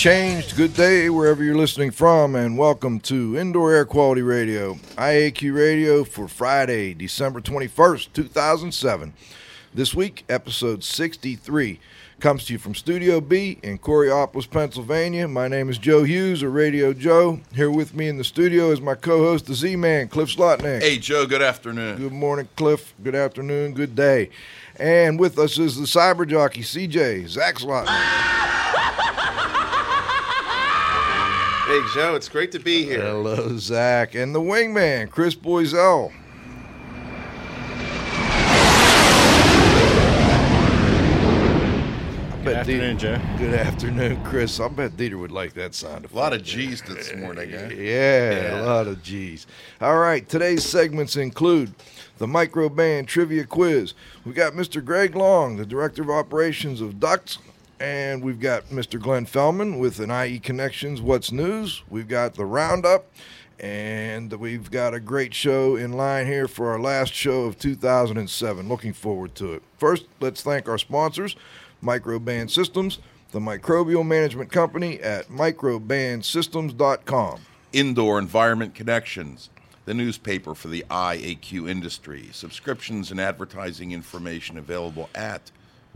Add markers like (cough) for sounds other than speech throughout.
Changed. Good day wherever you're listening from, and welcome to Indoor Air Quality Radio, IAQ Radio for Friday, December 21st, 2007. This week, episode 63 comes to you from Studio B in Coraopolis, Pennsylvania. My name is Joe Hughes, or Radio Joe. Here with me in the studio is my co host, the Z Man, Cliff Zlotnik. Hey, Joe, good afternoon. Good morning, Cliff. Good afternoon. Good day. And with us is the cyber jockey, CJ, Zach Zlotnik. Hey, Joe, it's great to be here. Hello, Zach. And the wingman, Chris Boisel. Good afternoon, Joe. Good afternoon, Chris. I bet Dieter would like that sound. A lot of G's this morning, eh? (laughs) Yeah, a lot of G's. All right, today's segments include the Microban Trivia Quiz. We've got Mr. Greg Long, the Director of Operations of Ductz, and we've got Mr. Glenn Fellman with an IE Connections What's News. We've got the Roundup, and we've got a great show in line here for our last show of 2007. Looking forward to it. First, let's thank our sponsors, Microban Systems, the microbial management company at microbansystems.com. Indoor Environment Connections, the newspaper for the IAQ industry. Subscriptions and advertising information available at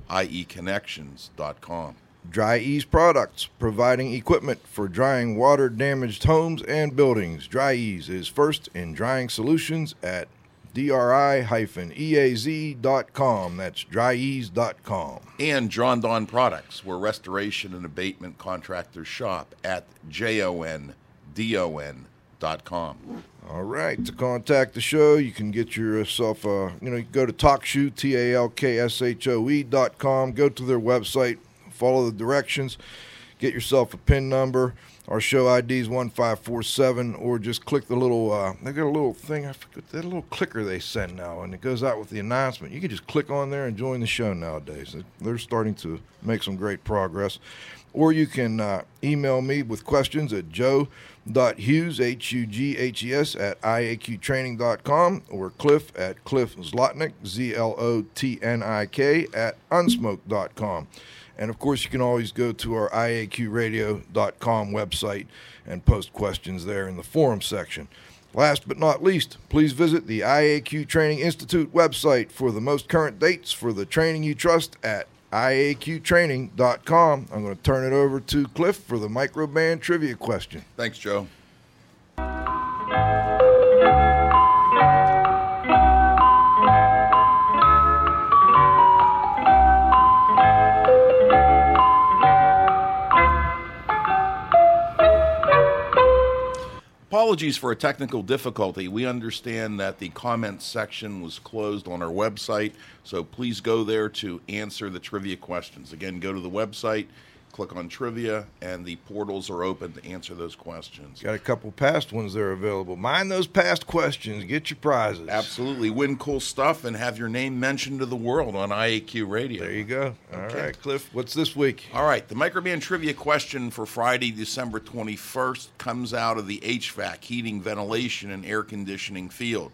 ieconnections.com. Dri-Eaz Products, providing equipment for drying water damaged homes and buildings. Dri-Eaz is first in drying solutions at dri-eaz.com. That's dri-eaz.com. And Jon-Don Products, where restoration and abatement contractors shop at All right. To contact the show, you can get yourself a, you know, you go to TalkShoe, T A L K S H O E dot com, go to their website, follow the directions, get yourself a PIN number. Our show ID is 1547, or just click the little, uh, they got a little thing, I forget, that little clicker they send now, and it goes out with the announcement. You can just click on there and join the show nowadays. They're starting to make some great progress. Or you can uh, email me with questions at joe.hughes, H-U-G-H-E-S, at iaqtraining.com or cliff at cliff zlotnik, Z-L-O-T-N-I-K, at unsmoke.com. And of course, you can always go to our iaqradio.com website and post questions there in the forum section. Last but not least, please visit the IAQ Training Institute website for the most current dates for the training you trust at iaqtraining.com. I'm going to turn it over to Cliff for the microban trivia question. Thanks, Joe. Apologies for a technical difficulty. We understand that the comments section was closed on our website, so please go there to answer the trivia questions. Again, go to the website, Click on trivia, and the portals are open to answer those questions. Got a couple past ones that are available. Mind those past questions. Get your prizes. Absolutely. Win cool stuff and have your name mentioned to the world on IAQ Radio. There you go. All right, Okay. Cliff. What's this week? All right, the Microban trivia question for Friday, December 21st comes out of the HVAC, heating, ventilation, and air conditioning field.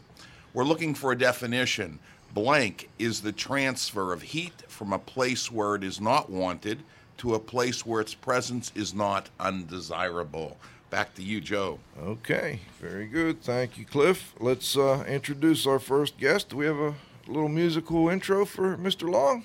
We're looking for a definition. Blank is the transfer of heat from a place where it is not wanted to a place where its presence is not undesirable. Back to you, Joe. Okay, very good. Thank you, Cliff. Let's uh, introduce our first guest. Do we have a little musical intro for Mr. Long?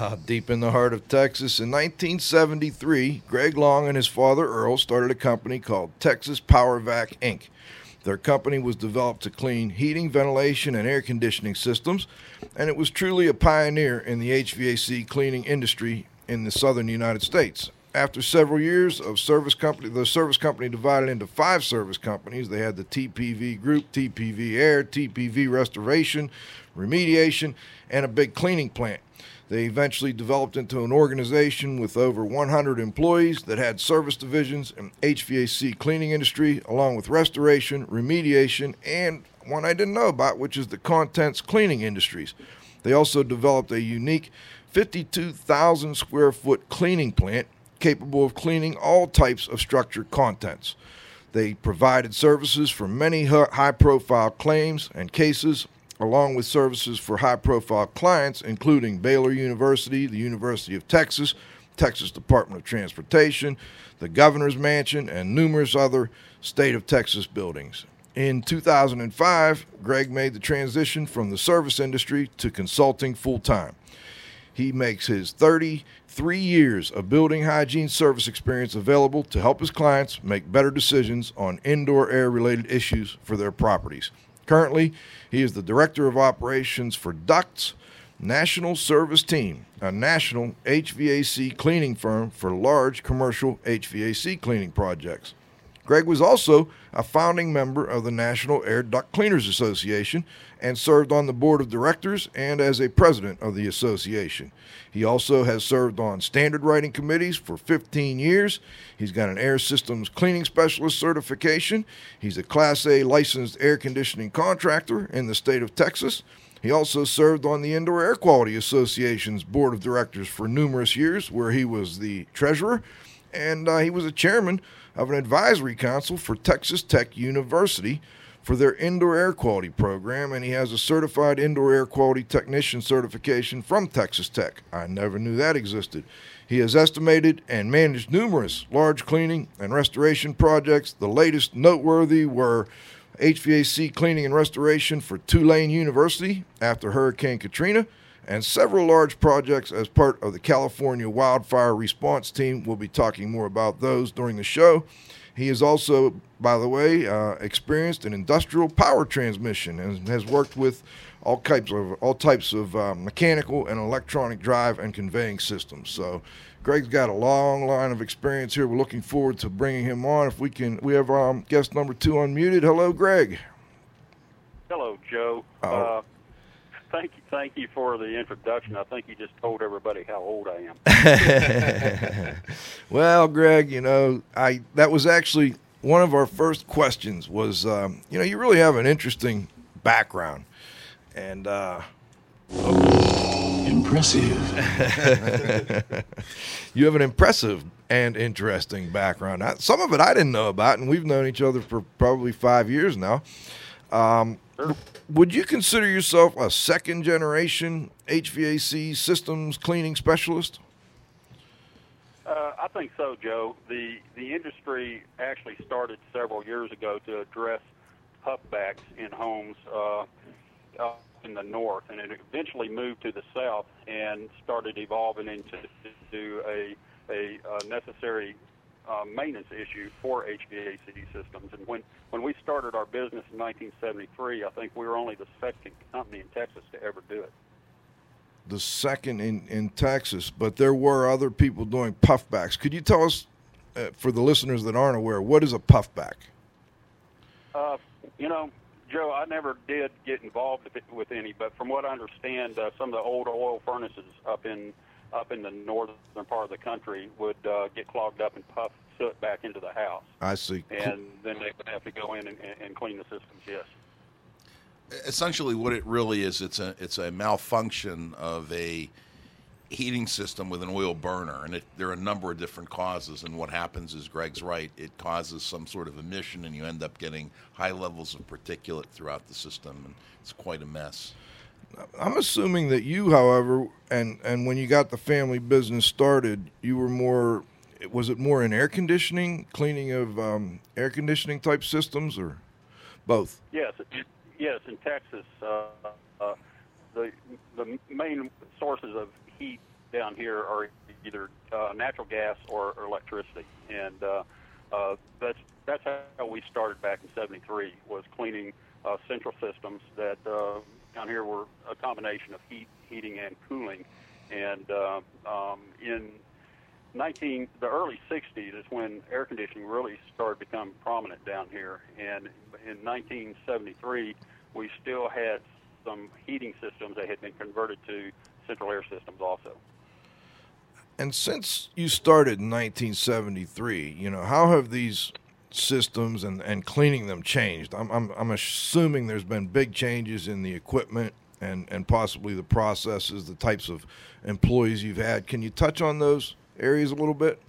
Uh, deep in the heart of Texas, in 1973, Greg Long and his father Earl started a company called Texas Power Vac Inc. Their company was developed to clean heating, ventilation, and air conditioning systems, and it was truly a pioneer in the HVAC cleaning industry in the southern United States. After several years of service company, the service company divided into five service companies. They had the TPV Group, TPV Air, TPV Restoration, Remediation, and a big cleaning plant. They eventually developed into an organization with over 100 employees that had service divisions and HVAC cleaning industry, along with restoration, remediation, and one I didn't know about, which is the contents cleaning industries. They also developed a unique 52,000 square foot cleaning plant capable of cleaning all types of structured contents. They provided services for many high profile claims and cases, along with services for high profile clients, including Baylor University, the University of Texas, Texas Department of Transportation, the Governor's Mansion, and numerous other state of Texas buildings. In 2005, Greg made the transition from the service industry to consulting full time. He makes his 33 years of building hygiene service experience available to help his clients make better decisions on indoor air related issues for their properties. Currently, he is the Director of Operations for Ductz National Service Team, a national HVAC cleaning firm for large commercial HVAC cleaning projects. Greg was also a founding member of the National Air Duct Cleaners Association and served on the board of directors and as a president of the association. He also has served on standard writing committees for 15 years. He's got an air systems cleaning specialist certification. He's a Class A licensed air conditioning contractor in the state of Texas. He also served on the Indoor Air Quality Association's board of directors for numerous years, where he was the treasurer, and uh, he was a chairman of an advisory council for Texas Tech University for their indoor air quality program, and he has a certified indoor air quality technician certification from Texas Tech. I never knew that existed. He has estimated and managed numerous large cleaning and restoration projects. The latest noteworthy were HVAC cleaning and restoration for Tulane University after Hurricane Katrina, and several large projects as part of the California Wildfire Response Team. We'll be talking more about those during the show. He is also, by the way, uh, experienced in industrial power transmission and has worked with all types of all types of uh, mechanical and electronic drive and conveying systems. So, Greg's got a long line of experience here. We're looking forward to bringing him on. If we can, we have um, guest number two unmuted. Hello, Greg. Hello, Joe. Uh, thank you, thank you for the introduction. I think you just told everybody how old I am. (laughs) well, Greg, you know, I that was actually one of our first questions. Was um, you know, you really have an interesting background, and uh, Impressive. (laughs) you have an impressive and interesting background. Some of it I didn't know about, and we've known each other for probably five years now. Um, Would you consider yourself a second generation HVAC systems cleaning specialist? Uh, I think so, Joe. The the industry actually started several years ago to address puffbacks in homes uh, uh, in the north, and it eventually moved to the south and started evolving into to a a uh, necessary uh, maintenance issue for HVAC systems. And when when we started our business in 1973, I think we were only the second company in Texas to ever do it. The second in, in Texas, but there were other people doing puffbacks. Could you tell us, uh, for the listeners that aren't aware, what is a puffback? Uh, you know, Joe, I never did get involved with, with any, but from what I understand, uh, some of the old oil furnaces up in up in the northern part of the country would uh, get clogged up and puff soot back into the house, I see. and then they would have to go in and, and- and clean the systems. Yes. Essentially what it really is it's a it's a malfunction of a heating system with an oil burner and it, there are a number of different causes and what happens is greg's right it causes some sort of emission and you end up getting high levels of particulate throughout the system and it's quite a mess I'm assuming that you, however, and and when you got the family business started, you were more. Was it more in air conditioning, cleaning of um, air conditioning type systems, or both? Yes, it- yes. In Texas, uh, uh, the the main sources of heat down here are either uh, natural gas or, or electricity, and uh, uh, that's that's how we started back in '73 was cleaning uh, central systems that uh, down here were a combination of heat, heating, and cooling, and uh, um, in 19 the early 60s is when air conditioning really started to become prominent down here and in 1973 we still had some heating systems that had been converted to central air systems also And since you started in 1973, you know how have these systems and, and cleaning them changed? I'm, I'm I'm assuming there's been big changes in the equipment and and possibly the processes, the types of employees you've had. Can you touch on those areas a little bit?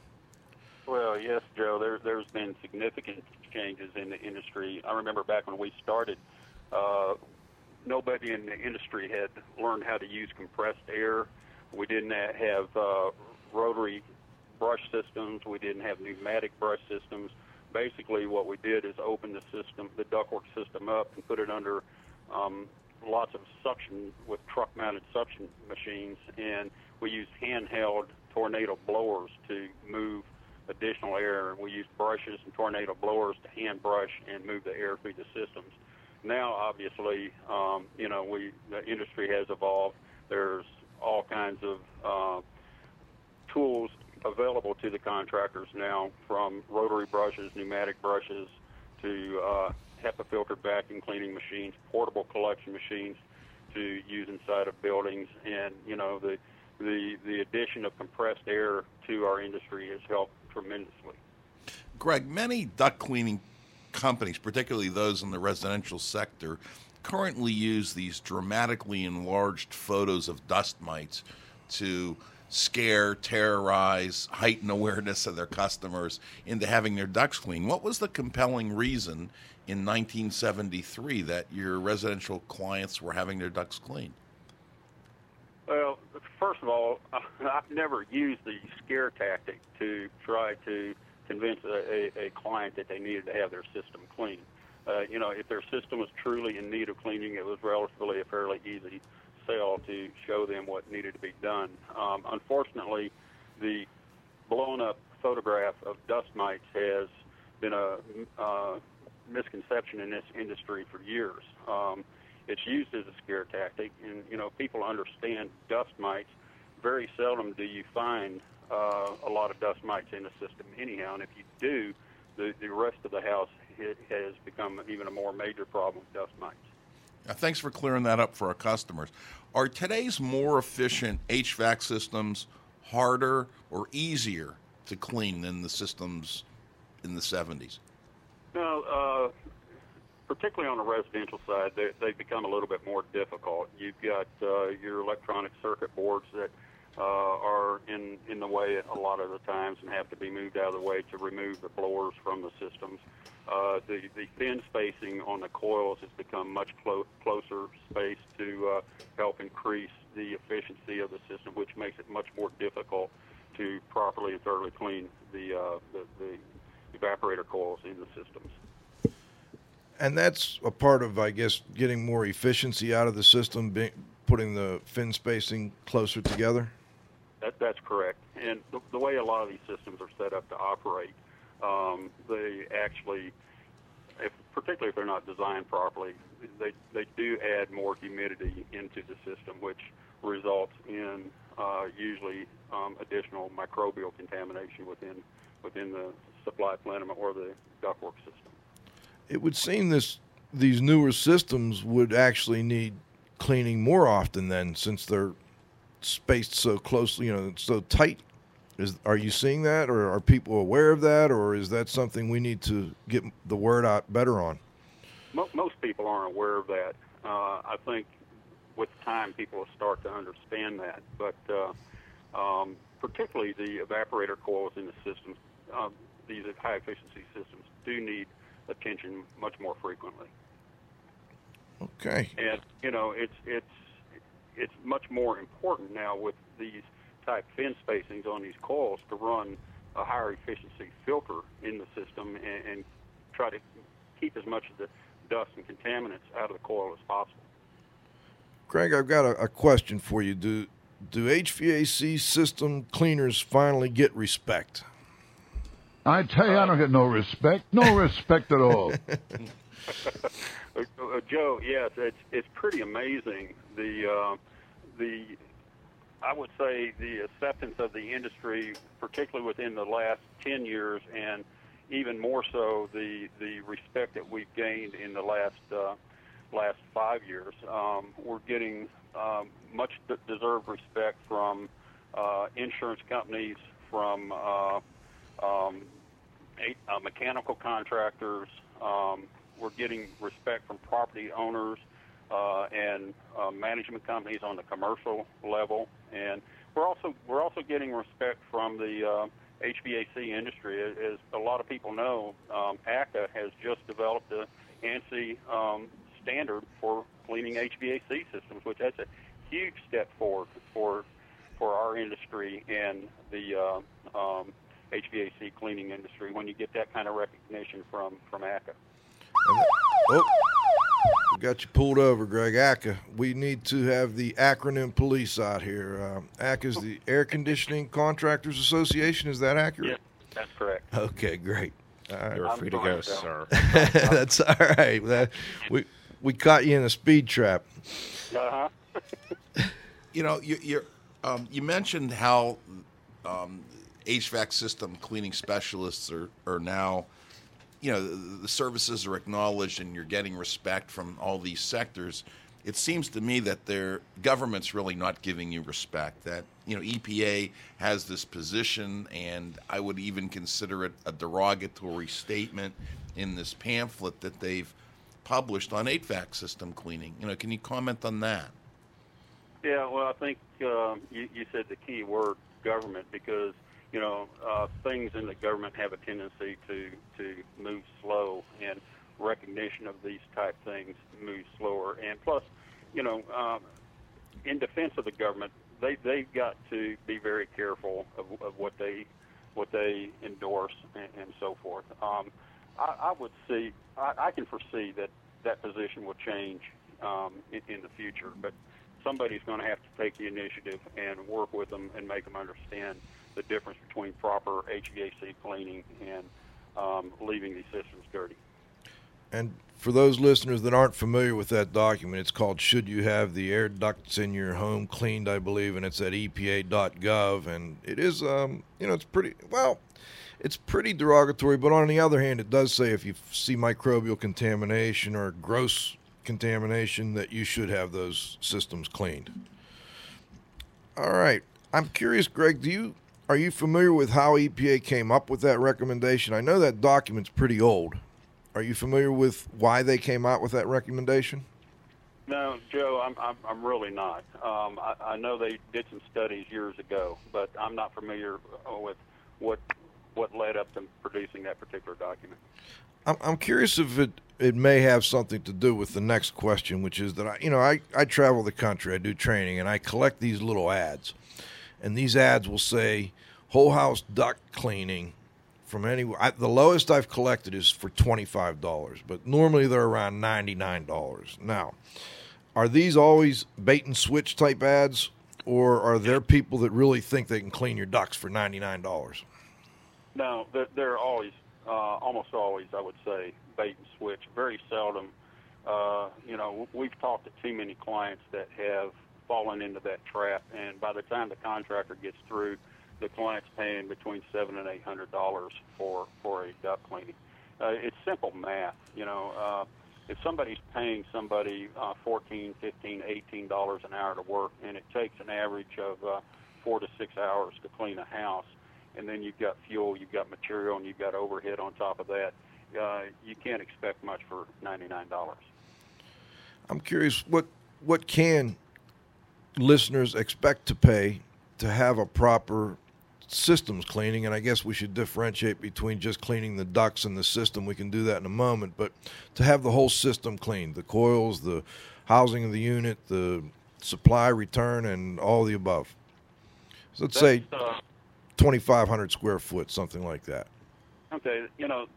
Well, yes, Joe. There, there's been significant changes in the industry. I remember back when we started, uh, nobody in the industry had learned how to use compressed air. We didn't have uh, rotary brush systems. We didn't have pneumatic brush systems. Basically, what we did is open the system, the ductwork system up, and put it under um, lots of suction with truck-mounted suction machines, and we used handheld tornado blowers to move additional air. We used brushes and tornado blowers to hand brush and move the air through the systems. Now, obviously, um, you know, we the industry has evolved. There's all kinds of uh, tools available to the contractors now, from rotary brushes, pneumatic brushes, to uh, HEPA filter vacuum cleaning machines, portable collection machines to use inside of buildings, and you know the the the addition of compressed air to our industry has helped tremendously. Greg, many duct cleaning companies, particularly those in the residential sector, currently use these dramatically enlarged photos of dust mites to scare, terrorize, heighten awareness of their customers into having their ducts cleaned. What was the compelling reason in 1973 that your residential clients were having their ducts cleaned? Well, first of all, (laughs) I've never used the scare tactic to try to convince a, a, a client that they needed to have their system cleaned. Uh, you know, if their system was truly in need of cleaning, it was relatively a fairly easy sell to show them what needed to be done. Um, unfortunately, the blown up photograph of dust mites has been a uh, misconception in this industry for years. Um, it's used as a scare tactic, and you know people understand dust mites. Very seldom do you find uh, a lot of dust mites in the system, anyhow. And if you do, the the rest of the house it has become even a more major problem with dust mites. Now, thanks for clearing that up for our customers. Are today's more efficient HVAC systems harder or easier to clean than the systems in the 70s? No, uh, particularly on the residential side, they, they've become a little bit more difficult. You've got uh, your electronic circuit boards that uh, are in, in the way a lot of the times and have to be moved out of the way to remove the blowers from the systems. Uh, the, the fin spacing on the coils has become much clo- closer space to uh, help increase the efficiency of the system, which makes it much more difficult to properly and thoroughly clean the, uh, the, the evaporator coils in the systems. And that's a part of, I guess, getting more efficiency out of the system, putting the fin spacing closer together. That, that's correct. And the, the way a lot of these systems are set up to operate, um, they actually, if, particularly if they're not designed properly, they, they do add more humidity into the system, which results in uh, usually um, additional microbial contamination within within the supply plenum or the ductwork system. It would seem this these newer systems would actually need cleaning more often then, since they're spaced so closely, you know, so tight. Is are you seeing that, or are people aware of that, or is that something we need to get the word out better on? Most people aren't aware of that. Uh, I think with time people will start to understand that, but uh, um, particularly the evaporator coils in the systems, um, these high efficiency systems do need attention much more frequently. Okay. And you know, it's it's it's much more important now with these type fin spacings on these coils to run a higher efficiency filter in the system and, and try to keep as much of the dust and contaminants out of the coil as possible. Greg, I've got a, a question for you. Do do HVAC system cleaners finally get respect? I tell you, I don't get no respect. No (laughs) respect at all. Uh, (laughs) uh, Joe, yes, it's it's pretty amazing the uh, the I would say the acceptance of the industry, particularly within the last ten years, and even more so the the respect that we've gained in the last uh, last five years. Um, we're getting um, much d- deserved respect from uh, insurance companies, from uh, um, eight, uh, mechanical contractors. Um, we're getting respect from property owners uh, and uh, management companies on the commercial level, and we're also we're also getting respect from the uh, HVAC industry. As, a lot of people know, um, ACA has just developed a ANSI um, standard for cleaning HVAC systems, which that's a huge step forward for for our industry and the uh, um, HVAC cleaning industry when you get that kind of recognition from from ACA. Oh, got you pulled over, Greg. ACA. We need to have the acronym police out here. Um, ACA is the Air Conditioning Contractors Association. Is that accurate? Yes, that's correct. Okay, great. All right. You're I'm free to go, Bill. sir. (laughs) (laughs) That's all right. That, we we caught you in a speed trap. Uh huh. (laughs) You know, you, you're, um, you mentioned how um, HVAC system cleaning specialists are, are now, you know, the, services are acknowledged and you're getting respect from all these sectors. It seems to me that their government's really not giving you respect. That you know, EPA has this position, and I would even consider it a derogatory statement in this pamphlet that they've published on HVAC system cleaning. You know, can you comment on that? Yeah, well, I think uh, you, you said the key word government because you know uh, things in the government have a tendency to to move slow, and recognition of these type things moves slower. And plus, you know, um, in defense of the government, they they've got to be very careful of, of what they what they endorse and, and so forth. Um, I, I would see, I, I can foresee that that position will change um, in, in the future, but somebody's going to have to take the initiative and work with them and make them understand the difference between proper HVAC cleaning and um, leaving these systems dirty. And for those listeners that aren't familiar with that document, it's called "Should You Have the Air Ducts in Your Home Cleaned?" I believe, and it's at EPA.gov. And it is, um, you know, it's pretty well. It's pretty derogatory, but on the other hand, it does say if you see microbial contamination or gross contamination, that you should have those systems cleaned. All right, I'm curious, Greg. Do you are you familiar with how EPA came up with that recommendation? I know that document's pretty old. Are you familiar with why they came out with that recommendation? No, Joe, I'm I'm, I'm really not. Um, I, I know they did some studies years ago, but I'm not familiar uh, with what what led up to producing that particular document. I'm, I'm curious if it, it may have something to do with the next question, which is that I, you know, I, I travel the country, I do training, and I collect these little ads, and these ads will say whole house duct cleaning from anywhere. I, the lowest I've collected is for twenty five dollars, but normally they're around ninety nine dollars. Now, are these always bait and switch type ads, or are there people that really think they can clean your ducts for ninety nine dollars? No, they're, they're always, uh, almost always, I would say, bait and switch. Very seldom. Uh, you know, we've talked to too many clients that have fallen into that trap, and by the time the contractor gets through, the client's paying between seven and eight hundred dollars for for a duct cleaning. Uh, it's simple math, you know. Uh, if somebody's paying somebody uh, 14, 15, 18 dollars an hour to work, and it takes an average of uh, four to six hours to clean a house, and then you've got fuel, you've got material, and you've got overhead on top of that, uh, you can't expect much for ninety-nine dollars. I'm curious what what can listeners expect to pay to have a proper systems cleaning and I guess we should differentiate between just cleaning the ducts and the system. We can do that in a moment but to have the whole system cleaned the coils the housing of the unit the supply return and all the above. So let's say uh, 2500 square foot something like that. Okay, you know,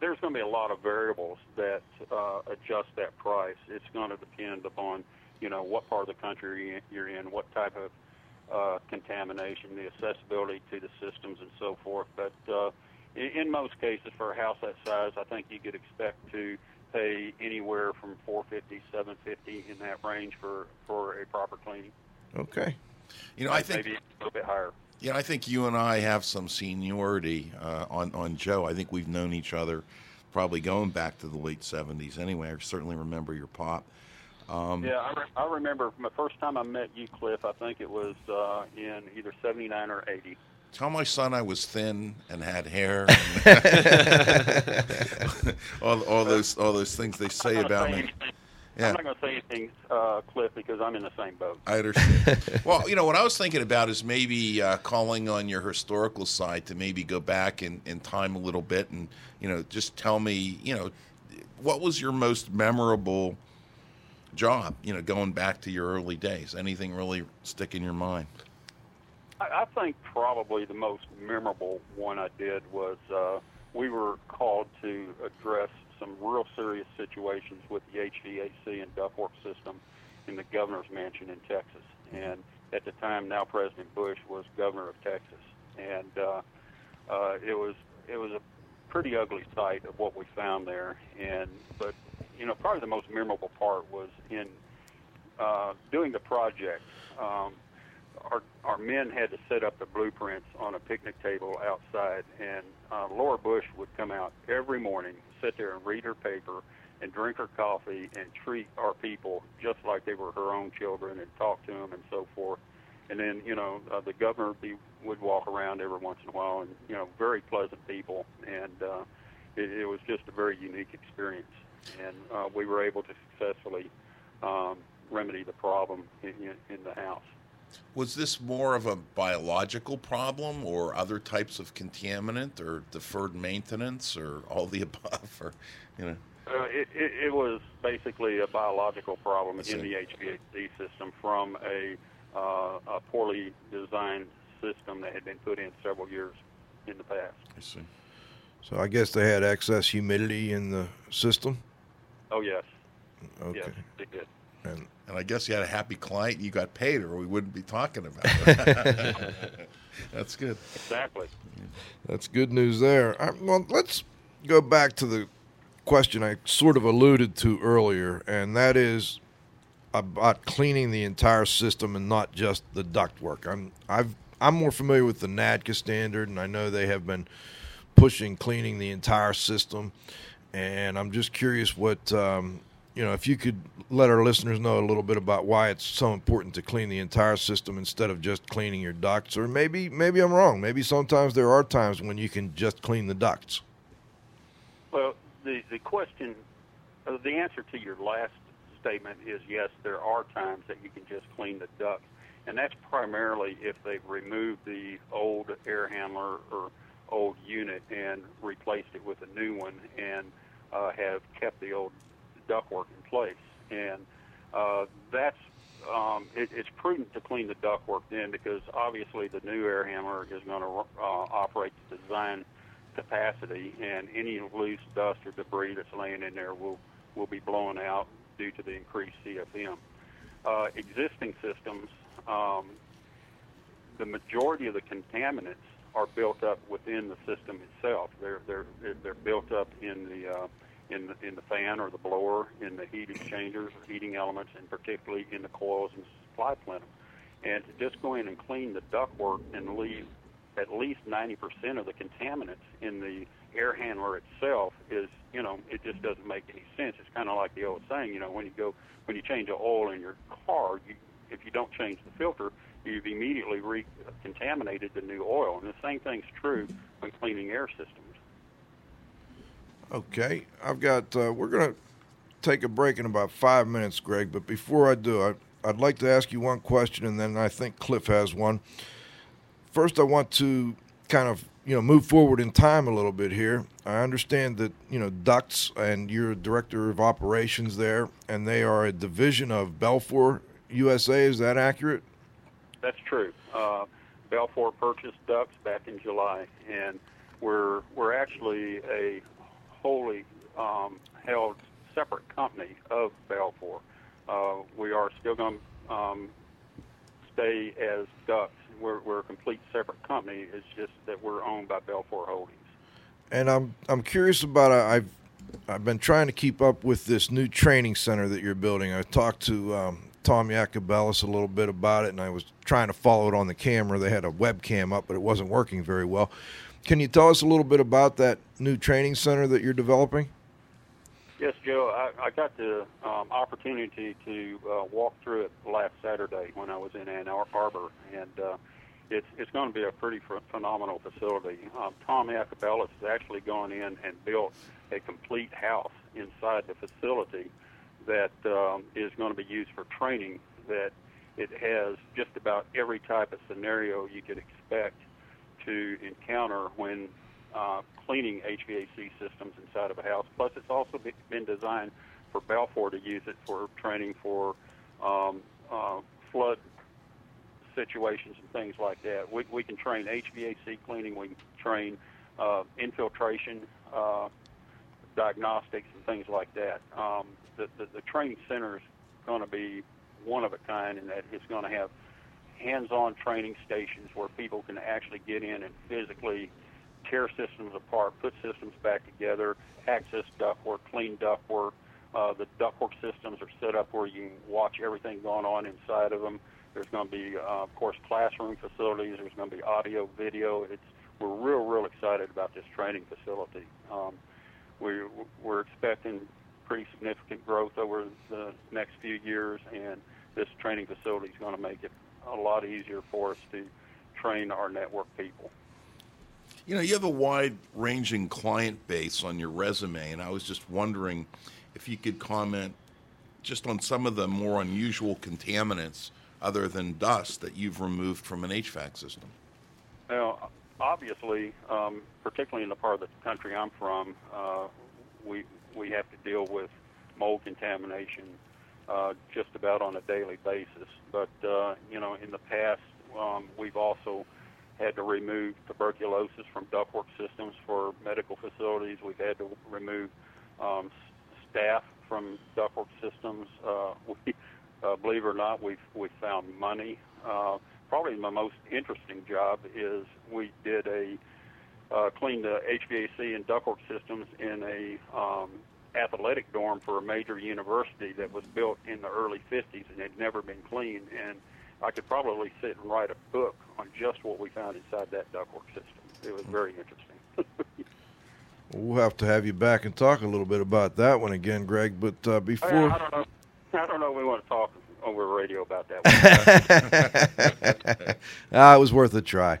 there's going to be a lot of variables that uh, adjust that price. It's going to depend upon, you know, what part of the country you're in, what type of uh, contamination, the accessibility to the systems, and so forth. But uh, in, in most cases, for a house that size, I think you could expect to pay anywhere from 450, 750 in that range for for a proper cleaning. okay You know, I think maybe a little bit higher. Yeah, I think you and I have some seniority uh, on on Joe. I think we've known each other probably going back to the late '70s. Anyway, I certainly remember your pop. Um, Yeah, I, re- I remember my first time I met you, Cliff. I think it was uh, in either '79 or '80. Tell my son I was thin and had hair. (laughs) (laughs) all, all those all those things they say about me. Yeah. I'm not going to say anything, uh, Cliff, because I'm in the same boat. I understand. (laughs) well, you know, what I was thinking about is maybe uh, calling on your historical side to maybe go back in, in time a little bit and, you know, just tell me, you know, what was your most memorable job, you know, going back to your early days? Anything really stick in your mind? I, I think probably the most memorable one I did was uh, we were called to address some real serious situations with the HVAC and ductwork system in the governor's mansion in Texas. And at the time, now President Bush was governor of Texas, and uh, uh, it was it was a pretty ugly sight of what we found there. And but you know, probably the most memorable part was in uh, doing the project. Um, our our men had to set up the blueprints on a picnic table outside, and uh, Laura Bush would come out every morning, sit there and read her paper, and drink her coffee, and treat our people just like they were her own children, and talk to them and so forth. And then you know uh, the governor be, would walk around every once in a while, and you know very pleasant people, and uh, it, it was just a very unique experience, and uh, we were able to successfully um, remedy the problem in, in, in the house. Was this more of a biological problem or other types of contaminant or deferred maintenance or all the (laughs) above or, you know? Uh, it, it, it was basically a biological problem in the HVAC system from a, uh, a poorly designed system that had been put in several years in the past. I see. So I guess they had excess humidity in the system Oh yes, okay yes, it did. and And I guess you had a happy client you got paid or we wouldn't be talking about it. (laughs) That's good. Exactly. That's good news there. Uh, well, let's go back to the question I sort of alluded to earlier, and that is about cleaning the entire system and not just the ductwork. I'm I've I'm more familiar with the NADCA standard, and I know they have been pushing cleaning the entire system. And I'm just curious what um, you know if you could let our listeners know a little bit about why it's so important to clean the entire system instead of just cleaning your ducts, or maybe maybe I'm wrong. Maybe sometimes there are times when you can just clean the ducts. Well, the the question, uh, the answer to your last statement is yes. There are times that you can just clean the duct, and that's primarily if they've removed the old air handler or old unit and replaced it with a new one, and uh, have kept the old ductwork in place. And uh, that's um, it, it's prudent to clean the ductwork then because obviously the new air handler is going to uh, operate to design capacity, and any loose dust or debris that's laying in there will will be blown out due to the increased CFM. Uh, existing systems, um, the majority of the contaminants are built up within the system itself. They're they're they're built up in the uh, in the in the fan or the blower, in the heat exchangers or heating elements, and particularly in the coils and, fly plenum. And to just go in and clean the ductwork and leave at least 90% of the contaminants in the air handler itself is, you know, it just doesn't make any sense. It's kind of like the old saying, you know, when you go, when you change the oil in your car, you, if you don't change the filter, you've immediately re-contaminated the new oil. And the same thing's true when cleaning air systems. Okay, I've got. Uh, we're gonna take a break in about five minutes, Greg. But before I do, I, I'd like to ask you one question, and then I think Cliff has one. First, I want to kind of you know move forward in time a little bit here. I understand that you know Ductz and you're director of operations there, and they are a division of Belfor USA. Is that accurate? That's true. Uh, Belfor purchased Ductz back in July, and we're we're actually a wholly um, held separate company of Belfor. Uh, we are still going to um, stay as Ductz. We're, we're a complete separate company. It's just that we're owned by Belfor Holdings. And I'm I'm curious about. Uh, I've I've been trying to keep up with this new training center that you're building. I talked to um, Tom Yacobellis a little bit about it, and I was trying to follow it on the camera. They had a webcam up, but it wasn't working very well. Can you tell us a little bit about that new training center that you're developing? Yes, Joe. I, I got the um, opportunity to uh, walk through it last Saturday when I was in Ann Arbor, and uh, it's it's going to be a pretty ph- phenomenal facility. Um, Tom Yacobellis has actually gone in and built a complete house inside the facility that um, is going to be used for training. That it has just about every type of scenario you could expect to encounter when uh, cleaning HVAC systems inside of a house. Plus, it's also been designed for Belfor to use it for training for um, uh, flood situations and things like that. We, we can train HVAC cleaning. We can train uh, infiltration, uh, diagnostics, and things like that. Um, the, the, the training center is going to be one of a kind in that it's going to have hands-on training stations where people can actually get in and physically tear systems apart, put systems back together, access ductwork, clean ductwork. Uh, the ductwork systems are set up where you watch everything going on inside of them. There's going to be, uh, of course, classroom facilities. There's going to be audio, video. It's we're real, real excited about this training facility. Um, we, we're expecting pretty significant growth over the next few years, and this training facility is going to make it a lot easier for us to train our network people. You know, you have a wide ranging client base on your resume, and I was just wondering if you could comment just on some of the more unusual contaminants other than dust that you've removed from an HVAC system. Now, obviously, um, particularly in the part of the country I'm from, uh, we we have to deal with mold contamination uh, just about on a daily basis. But uh, you know, in the past, um, we've also had to remove tuberculosis from ductwork systems for medical facilities. We've had to remove um, staph from ductwork systems. Uh, (laughs) we, uh, believe it or not, we've we found money. Uh, probably my most interesting job is we did a uh, cleaned the HVAC and ductwork systems in a um, athletic dorm for a major university that was built in the early 50s and had never been cleaned. And I could probably sit and write a book on just what we found inside that ductwork system. It was very interesting. (laughs) We'll have to have you back and talk a little bit about that one again, Greg. But uh, before. I, I don't know. I don't know. If we want to talk over radio about that. (laughs) (laughs) ah, it was worth a try.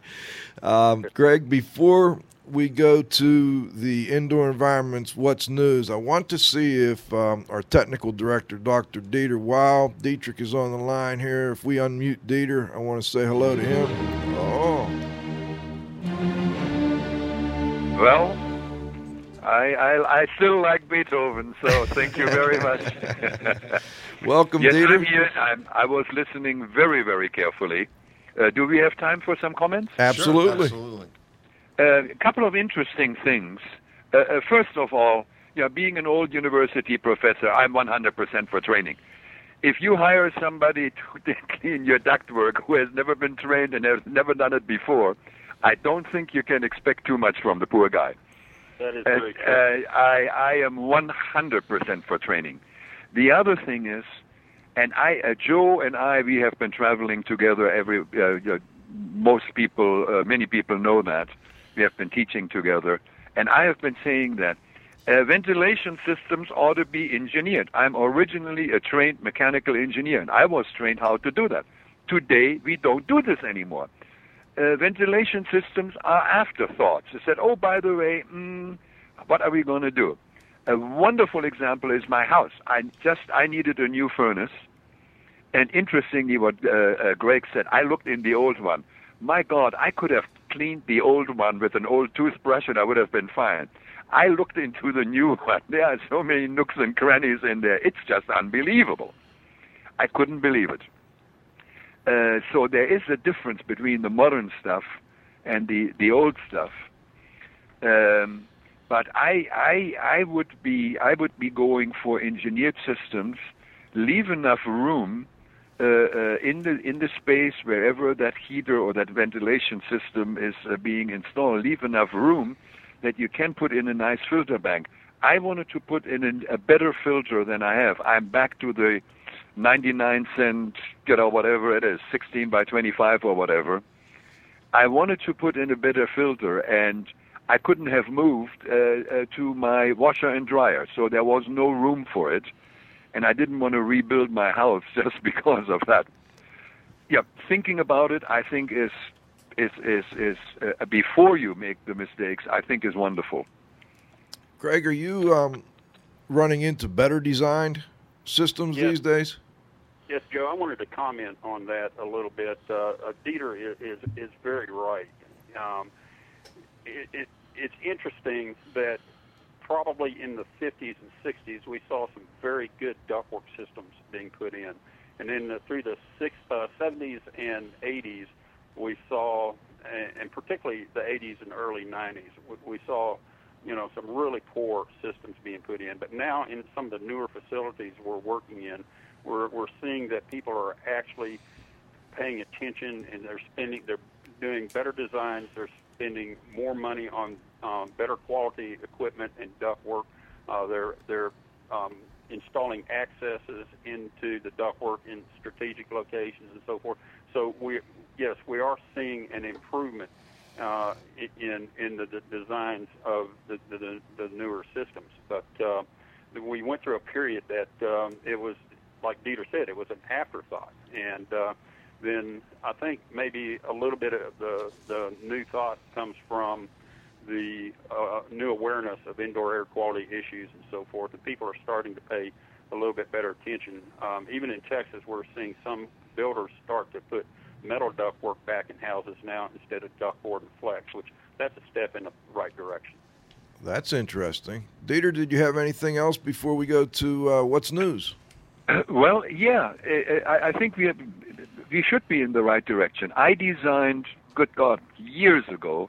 Um, Greg, before we go to the indoor environments, what's news? I want to see if um, our technical director, Dr. Dieter Weil, Dietrich is on the line here. If we unmute Dieter, I want to say hello to him. Oh. Well, I, I, I still like Beethoven, so thank you very much. (laughs) Welcome, yes, Dieter. I'm here. I'm, I was listening very, very carefully. Uh, do we have time for some comments? Absolutely. absolutely. Uh, a couple of interesting things. Uh, uh, first of all, you know, being an old university professor, I'm 100% for training. If you hire somebody (laughs) to (laughs) clean your ductwork who has never been trained and has never done it before, I don't think you can expect too much from the poor guy. That is Uh, very true. uh, I, I am 100% for training. The other thing is, And I, uh, Joe and I, we have been traveling together. Every uh, uh, most people, uh, many people know that we have been teaching together, and I have been saying that uh, ventilation systems ought to be engineered. I'm originally a trained mechanical engineer, and I was trained how to do that. Today, we don't do this anymore. Uh, ventilation systems are afterthoughts. They said, oh, by the way, mm, what are we going to do? A wonderful example is my house. I just I needed a new furnace, and interestingly, what uh, uh, Greg said, I looked in the old one. My God, I could have cleaned the old one with an old toothbrush, and I would have been fine. I looked into the new (laughs) one. There are so many nooks and crannies in there. It's just unbelievable. I couldn't believe it. Uh, so there is a difference between the modern stuff and the, the old stuff. Um, but I, I, I would be, I would be going for engineered systems. Leave enough room uh, uh, in the in the space wherever that heater or that ventilation system is uh, being installed. Leave enough room that you can put in a nice filter bank. I wanted to put in a, a better filter than I have. I'm back to the 99 cent, you know, whatever it is, 16 by 25 or whatever. I wanted to put in a better filter, and I couldn't have moved uh, uh, to my washer and dryer, so there was no room for it, and I didn't want to rebuild my house (laughs) just because of that. Yeah, thinking about it, I think is is is is uh, before you make the mistakes. I think is wonderful. Greg, are you um, running into better designed systems Yes. these days? Yes, Joe, I wanted to comment on that a little bit. Uh, uh, Dieter is, is is very right. Um, it, it, it's interesting that probably in the 50s and 60s we saw some very good ductwork systems being put in, and then the, through the six, uh, 70s and 80s we saw, and, and particularly the 80s and early 90s, we, we saw you know some really poor systems being put in. But now in some of the newer facilities we're working in, we're we're seeing that people are actually paying attention and they're spending they're doing better designs. They're spending more money on um, better quality equipment and ductwork. Uh, they're they're um, installing accesses into the ductwork in strategic locations and so forth. So we yes we are seeing an improvement uh, in in the, designs of the, the the newer systems. But uh, we went through a period that um, it was like Dieter said, it was an afterthought, and uh, then I think maybe a little bit of the the new thought comes from the uh, new awareness of indoor air quality issues and so forth. And people are starting to pay a little bit better attention. Um, even in Texas, we're seeing some builders start to put metal ductwork back in houses now instead of ductboard and flex, which that's a step in the right direction. That's interesting. Dieter, did you have anything else before we go to uh, what's news? Well, yeah, I, I- think we have, we should be in the right direction. I designed, good God, years ago,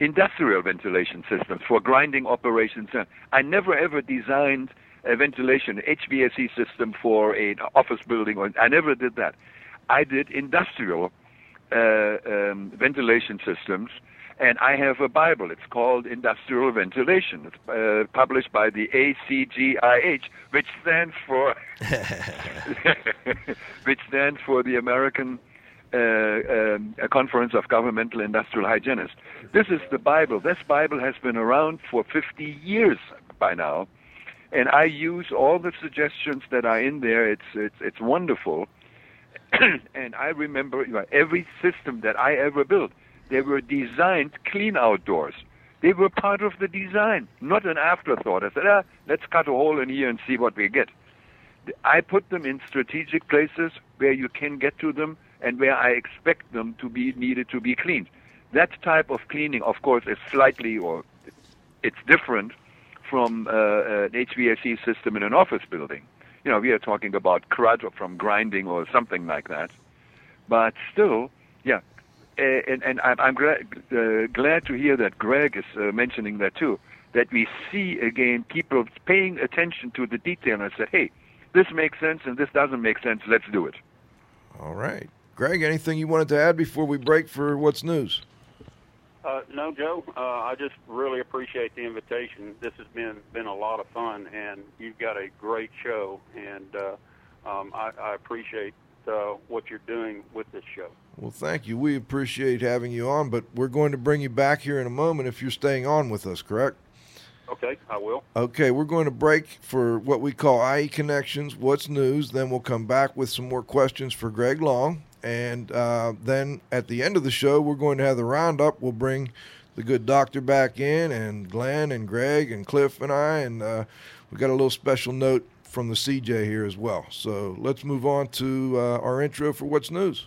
industrial ventilation systems for grinding operations. Uh, I never ever designed a ventilation HVAC system for an office building. Or, I never did that. I did industrial uh, um, ventilation systems, and I have a Bible. It's called Industrial Ventilation. It's uh, published by the ACGIH, which stands for (laughs) (laughs) which stands for the American uh, um, Conference of Governmental Industrial Hygienists. This is the Bible. This Bible has been around for 50 years by now, and I use all the suggestions that are in there. It's it's it's wonderful. (clears throat) and I remember you know, every system that I ever built, they were designed cleanout doors. They were part of the design, not an afterthought. I said, ah, let's cut a hole in here and see what we get. I put them in strategic places where you can get to them and where I expect them to be needed to be cleaned. That type of cleaning, of course, is slightly or it's different from uh, an HVAC system in an office building. You know, we are talking about crud from grinding or something like that. But still, yeah. Uh, and, and I'm, I'm glad, uh, glad to hear that Greg is uh, mentioning that too. That we see again people paying attention to the detail and say, hey, this makes sense and this doesn't make sense. Let's do it. All right. Greg, anything you wanted to add before we break for what's news? Uh, no, Joe. Uh, I just really appreciate the invitation. This has been been a lot of fun, and you've got a great show. And uh, Um, I, I appreciate uh, what you're doing with this show. Well, thank you. We appreciate having you on, but we're going to bring you back here in a moment if you're staying on with us, correct? Okay, I will. Okay, we're going to break for what we call IE Connections, What's News. Then we'll come back with some more questions for Greg Long. And uh, then at the end of the show, we're going to have the roundup. We'll bring the good doctor back in, and Glenn and Greg and Cliff and I. And uh, we got a little special note from the CJ here as well. So let's move on to uh, our intro for What's News.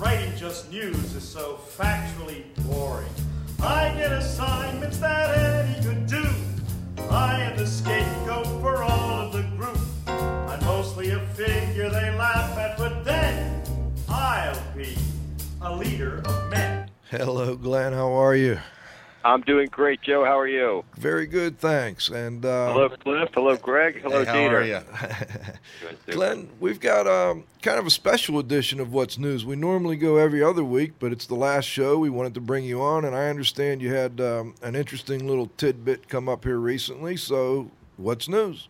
Writing just news is so factually boring. I get assignments that any could do. I am the scapegoat for all of the group. I'm mostly a figure they laugh at, but then I'll be a leader of men. Hello, Glenn. How are you? I'm doing great, Joe. How are you? Very good, thanks. And uh, Hello, Cliff. Hello, Greg. Hello, Hey, how Dieter. are ya? (laughs) (laughs) Glenn, we've got um, kind of a special edition of What's News. We normally go every other week, but it's the last show. We wanted to bring you on, and I understand you had um, an interesting little tidbit come up here recently. So, what's news?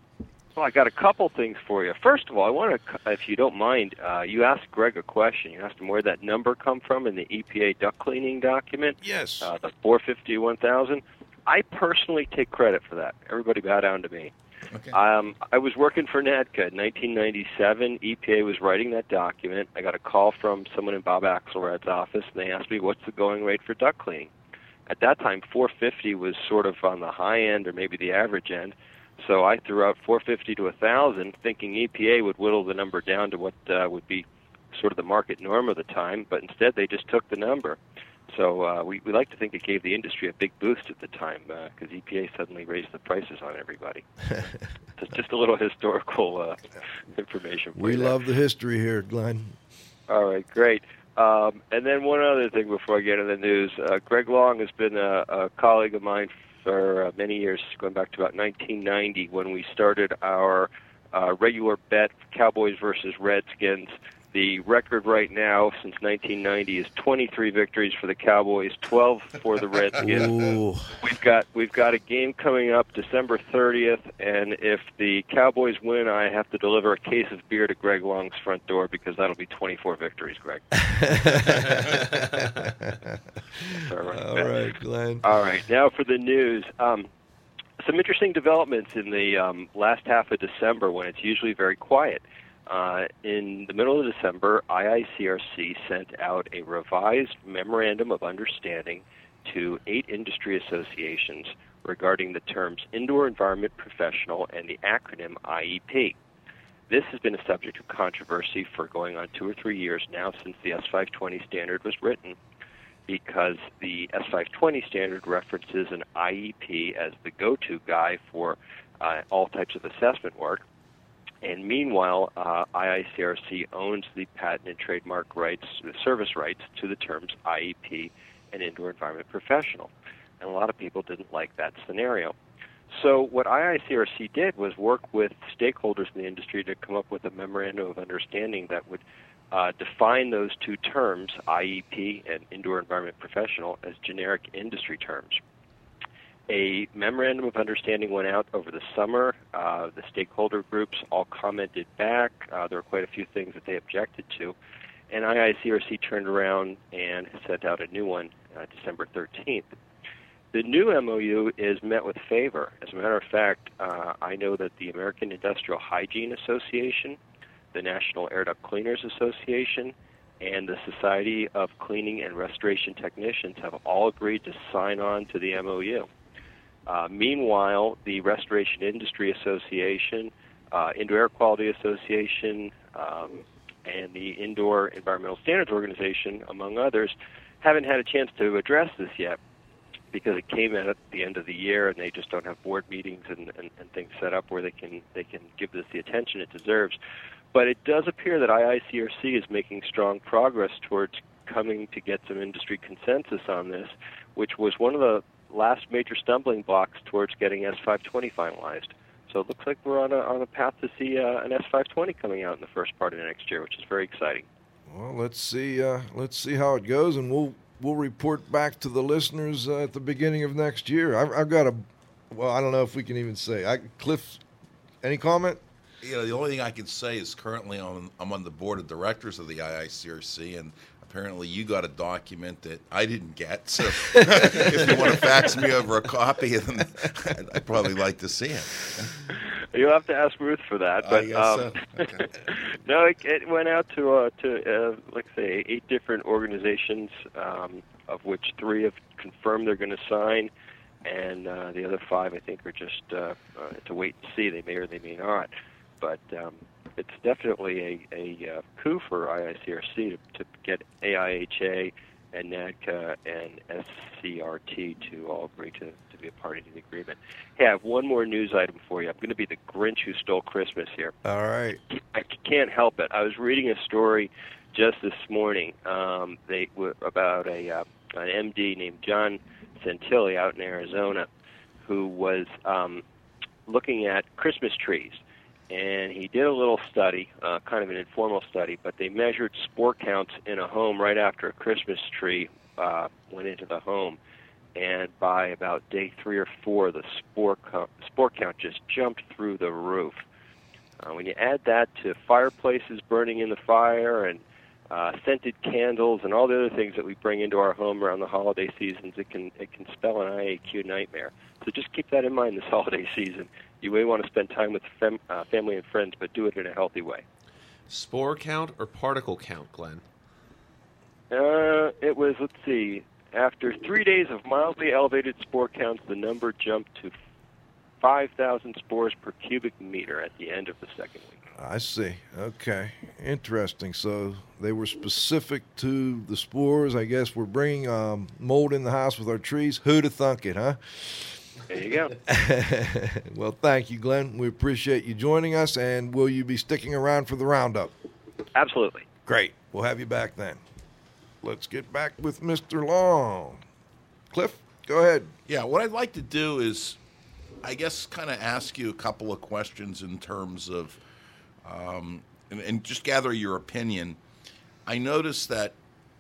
Well, I got a couple things for you. First of all, I want to, if you don't mind, uh, you asked Greg a question. You asked him where that number come from in the EPA duct cleaning document. Yes. Uh, the 450-1000. I personally take credit for that. Everybody bow down to me. Okay. Um, I was working for NADCA in 1997. EPA was writing that document. I got a call from someone in Bob Axelrad's office, and they asked me, "What's the going rate for duct cleaning?" At that time, 450 was sort of on the high end, or maybe the average end. So I threw out 450 to 1,000, thinking EPA would whittle the number down to what uh, would be sort of the market norm of the time. But instead, they just took the number. So uh, we, we like to think it gave the industry a big boost at the time because EPA suddenly raised the prices on everybody. (laughs) just, just a little historical uh, information. For We you there. love the history here, Glenn. All right, great. Um, and then one other thing before I get into the news. Uh, Greg Long has been a, a colleague of mine for uh, many years, going back to about 1990 when we started our uh, regular bet, Cowboys versus Redskins. The record right now since 1990 is 23 victories for the Cowboys, 12 for the Redskins. We've got we've got a game coming up December 30th, and if the Cowboys win, I have to deliver a case of beer to Greg Long's front door because that'll be 24 victories, Greg. (laughs) All right. All right, Glenn. All right. Now for the news. Um, some interesting developments in the um, last half of December when it's usually very quiet. Uh, in the middle of December, IICRC sent out a revised memorandum of understanding to eight industry associations regarding the terms indoor environment professional and the acronym IEP. This has been a subject of controversy for going on two or three years now since the S520 standard was written because the S520 standard references an IEP as the go-to guy for uh, all types of assessment work. And meanwhile, uh, IICRC owns the patent and trademark rights, the service rights to the terms IEP and indoor environment professional. And a lot of people didn't like that scenario. So what IICRC did was work with stakeholders in the industry to come up with a memorandum of understanding that would uh, define those two terms, IEP and indoor environment professional, as generic industry terms. A memorandum of understanding went out over the summer. Uh, the stakeholder groups all commented back. Uh, there were quite a few things that they objected to. And IICRC turned around and sent out a new one uh, December 13th. The new MOU is met with favor. As a matter of fact, uh, I know that the American Industrial Hygiene Association, the National Air Duct Cleaners Association, and the Society of Cleaning and Restoration Technicians have all agreed to sign on to the MOU. Uh, meanwhile, the Restoration Industry Association, uh, Indoor Air Quality Association, um, and the Indoor Environmental Standards Organization, among others, haven't had a chance to address this yet because it came at the end of the year and they just don't have board meetings and, and, and things set up where they can they can give this the attention it deserves. But it does appear that IICRC is making strong progress towards coming to get some industry consensus on this, which was one of the last major stumbling blocks towards getting S520 finalized. so it looks like we're on a on a path to see uh, an S520 coming out in the first part of next year, which is very exciting. Well, let's see. Uh, let's see how it goes, and we'll we'll report back to the listeners uh, at the beginning of next year. I've, I've got a. Well, I don't know if we can even say. I, Cliff, any comment? You know, the only thing I can say is currently on, I'm on the board of directors of the IICRC, and apparently you got a document that I didn't get. So (laughs) if you want to fax me over a copy, then I'd, (laughs) I'd probably like to see it. You'll have to ask Ruth for that. But um, so. Okay. (laughs) no, it, it went out to uh, to uh, like say eight different organizations, um, of which three have confirmed they're going to sign, and uh, the other five I think are just uh, uh, to wait and see. They may or they may not. But um, it's definitely a, a uh, coup for IICRC to, to get AIHA and NADCA and SCRT to all agree to, to be a party to the agreement. Hey, I have one more news item for you. I'm going to be the Grinch who stole Christmas here. All right. I can't help it. I was reading a story just this morning. Um, they were about a uh, an MD named John Santilli out in Arizona, who was um, looking at Christmas trees, and he did a little study, uh, kind of an informal study, but they measured spore counts in a home right after a Christmas tree uh, went into the home. And by about day three or four, the spore count, spore count just jumped through the roof. Uh, when you add that to fireplaces burning in the fire and uh, scented candles and all the other things that we bring into our home around the holiday seasons, it can it can spell an IAQ nightmare. So just keep that in mind this (laughs) holiday season. You may want to spend time with fam- uh, family and friends, but do it in a healthy way. Spore count or particle count, Glenn? Uh, it was let's see. After three days of mildly elevated spore counts, the number jumped to 5,000 spores per cubic meter at the end of the second week. I see. Okay, interesting. So they were specific to the spores. I guess we're bringing um, mold in the house with our trees. Who'd have thunk it, huh? There you go. (laughs) well, thank you, Glenn. We appreciate you joining us. And will you be sticking around for the roundup? Absolutely. Great. We'll have you back then. Let's get back with Mr. Long. Cliff, go ahead. Yeah, what I'd like to do is, I guess, kind of ask you a couple of questions in terms of, um, and, and just gather your opinion. I noticed that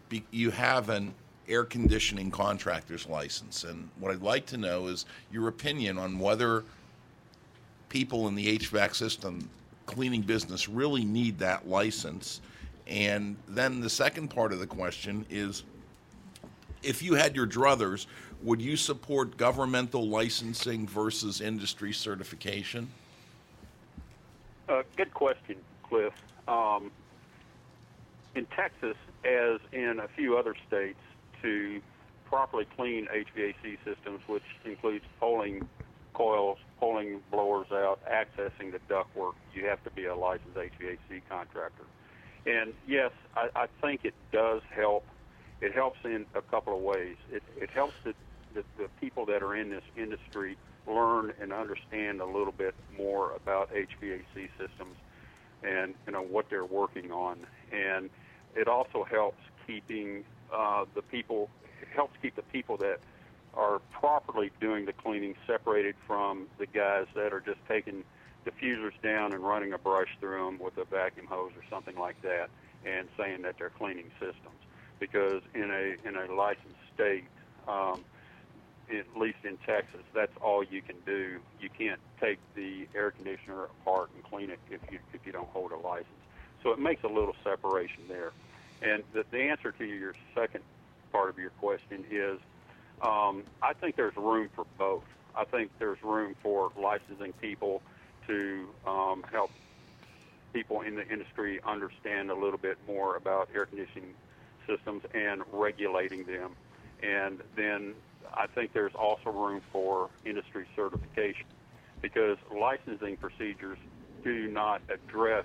be, you have an air conditioning contractor's license, and what I'd like to know is your opinion on whether people in the HVAC system cleaning business really need that license. And then the second part of the question is if you had your druthers, would you support governmental licensing versus industry certification? Uh, good question, Cliff. Um, in Texas, as in a few other states, to properly clean HVAC systems, which includes pulling coils, pulling blowers out, accessing the ductwork, you have to be a licensed HVAC contractor. And yes, I, I think it does help. It helps in a couple of ways. It, it helps the, the, the people that are in this industry learn and understand a little bit more about HVAC systems and you know what they're working on. And it also helps keeping uh, the people. Helps keep the people that are properly doing the cleaning separated from the guys that are just taking diffusers down and running a brush through them with a vacuum hose or something like that, and saying that they're cleaning systems. Because in a in a licensed state, um, at least in Texas, that's all you can do. You can't take the air conditioner apart and clean it if you if you don't hold a license. So it makes a little separation there. And the, the answer to your second part of your question is, um, I think there's room for both. I think there's room for licensing people to um, help people in the industry understand a little bit more about air conditioning systems and regulating them. And then I think there's also room for industry certification because licensing procedures do not address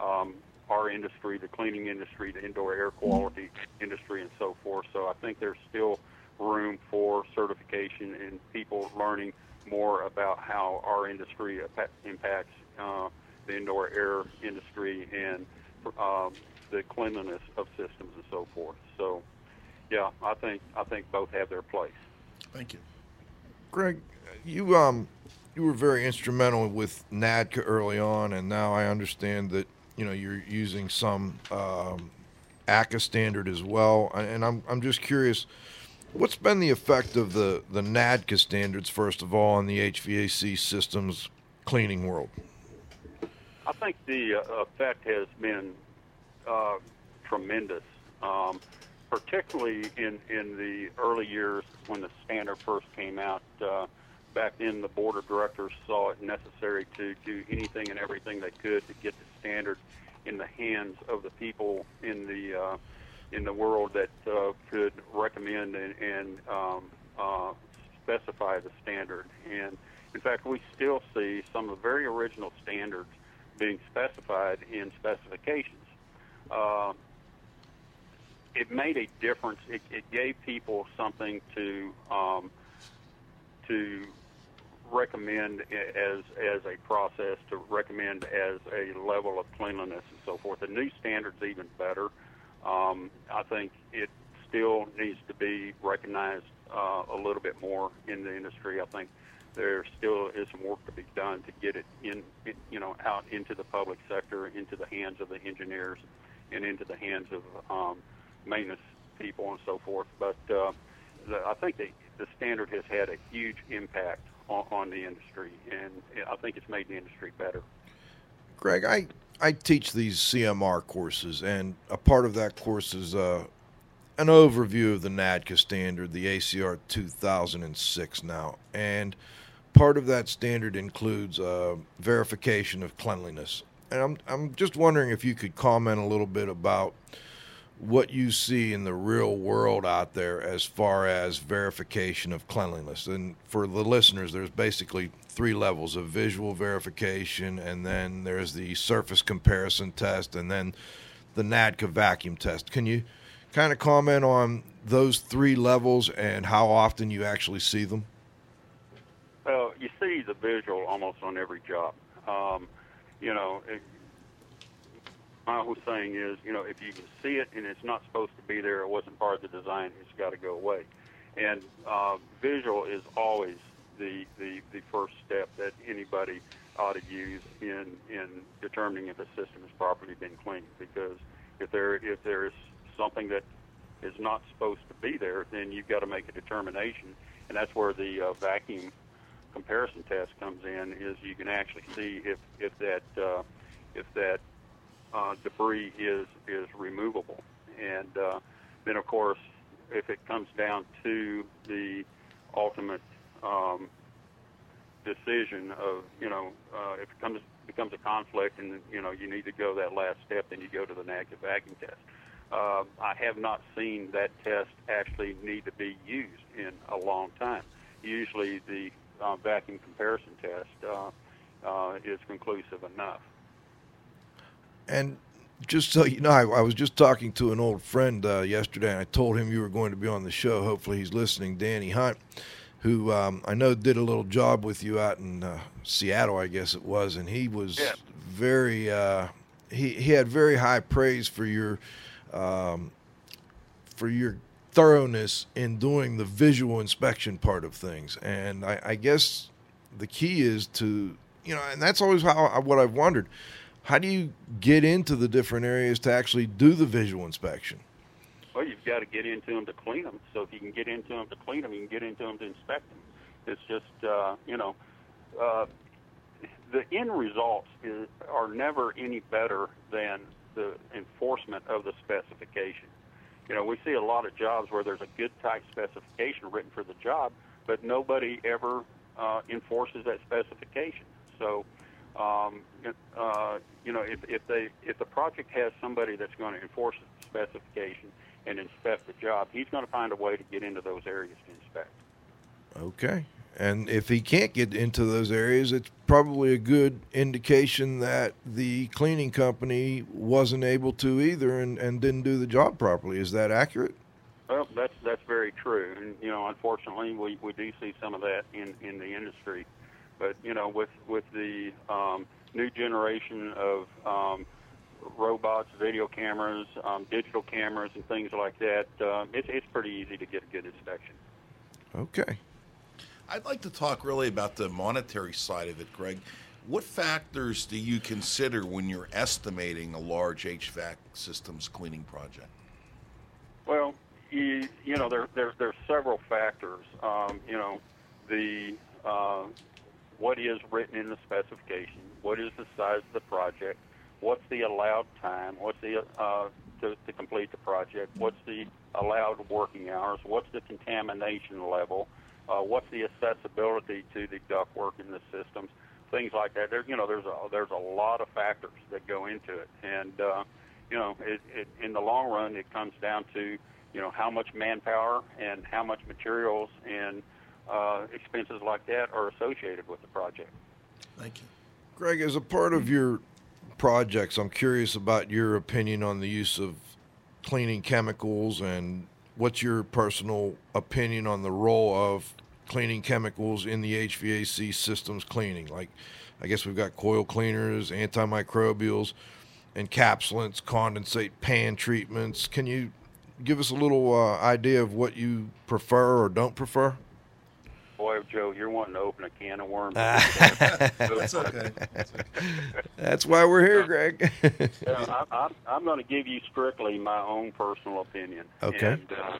um, our industry, the cleaning industry, the indoor air quality industry, and so forth. So I think there's still room for certification and people learning more about how our industry impacts uh, the indoor air industry and um, the cleanliness of systems and so forth. So, yeah, I think I think both have their place. Thank you. Greg, you um, you were very instrumental with NADCA early on, and now I understand that you know you're using some um, ACA standard as well. And I'm I'm just curious, what's been the effect of the the NADCA standards first of all on the HVAC systems cleaning world? I think the uh, effect has been uh, tremendous, um, particularly in, in the early years when the standard first came out. Uh, back then, the board of directors saw it necessary to do anything and everything they could to get the standard in the hands of the people in the uh, in the world that uh, could recommend and, and um, uh, specify the standard. And in fact, we still see some of the very original standards being specified in specifications. Uh, it made a difference. It, it gave people something to um, to recommend as as a process to recommend as a level of cleanliness and so forth. The new standard's even better. Um, I think it still needs to be recognized uh, a little bit more in the industry. I think there still is some work to be done to get it in, you know, out into the public sector, into the hands of the engineers, and into the hands of um, maintenance people and so forth. But uh, the, I think the, the standard has had a huge impact on, on the industry, and I think it's made the industry better. Greg, I I teach these CMR courses, and a part of that course is uh, an overview of the NADCA standard, the ACR 2006 now, and part of that standard includes uh, verification of cleanliness. And I'm I'm just wondering if you could comment a little bit about what you see in the real world out there as far as verification of cleanliness. And for the listeners, there's basically three levels of visual verification, and then there's the surface comparison test, and then the NADCA vacuum test. Can you kind of comment on those three levels and how often you actually see them? Well, you see the visual almost on every job. Um, you know, it, my whole saying is, you know, if you can see it and it's not supposed to be there, it wasn't part of the design, it's got to go away. And uh, visual is always the, the the first step that anybody ought to use in in determining if a system has properly been cleaned. Because if there if there is something that is not supposed to be there, then you've got to make a determination, and that's where the uh, vacuum comparison test comes in. Is you can actually see if if that uh, if that uh, debris is is removable, and uh, then of course if it comes down to the ultimate um, decision of you know uh, if it comes becomes a conflict and you know you need to go that last step, then you go to the negative vacuum test. Uh, I have not seen that test actually need to be used in a long time. Usually, the uh, vacuum comparison test uh, uh, is conclusive enough. And just so you know, I, I was just talking to an old friend uh, yesterday, and I told him you were going to be on the show. Hopefully, he's listening. Danny Hunt, who um, I know did a little job with you out in uh, Seattle, I guess it was, and he was Yeah. very. Uh, he he had very high praise for your um, for your thoroughness in doing the visual inspection part of things, and I, I guess the key is to you know, and that's always how I, what I've wondered. How do you get into the different areas to actually do the visual inspection? Well, you've got to get into them to clean them. So if you can get into them to clean them, you can get into them to inspect them. It's just, uh, you know, uh, the end results is, are never any better than the enforcement of the specification. You know, we see a lot of jobs where there's a good type specification written for the job, but nobody ever uh, enforces that specification. So, um, uh, you know, if, if they if the project has somebody that's going to enforce the specification and inspect the job, he's going to find a way to get into those areas to inspect. Okay. And if he can't get into those areas, it's probably a good indication that the cleaning company wasn't able to either and, and didn't do the job properly. Is that accurate? Well, that's that's very true, and you know, unfortunately, we, we do see some of that in, in the industry. But you know, with with the um, new generation of um, robots, video cameras, um, digital cameras, and things like that, uh, it's it's pretty easy to get a good inspection. Okay. I'd like to talk really about the monetary side of it, Greg. What factors do you consider when you're estimating a large HVAC systems cleaning project? Well, you, you know, there, there, there's several factors. Um, you know, the uh, what is written in the specification, what is the size of the project, what's the allowed time, what's the uh, to, to complete the project, what's the allowed working hours, what's the contamination level, uh, what's the accessibility to the ductwork in the systems, things like that. There, you know, there's a there's a lot of factors that go into it, and uh, you know, it, it, in the long run, it comes down to you know how much manpower and how much materials and uh, expenses like that are associated with the project. Thank you. Greg, as a part of your projects, I'm curious about your opinion on the use of cleaning chemicals and what's your personal opinion on the role of cleaning chemicals in the HVAC systems cleaning? Like, I guess we've got coil cleaners, antimicrobials, encapsulants, condensate pan treatments. Can you give us a little uh, idea of what you prefer or don't prefer? Boy, Joe, you're wanting to open a can of worms. (laughs) That's okay. That's why we're here, Greg. Yeah, I, I'm, I'm going to give you strictly my own personal opinion. Okay. And, uh,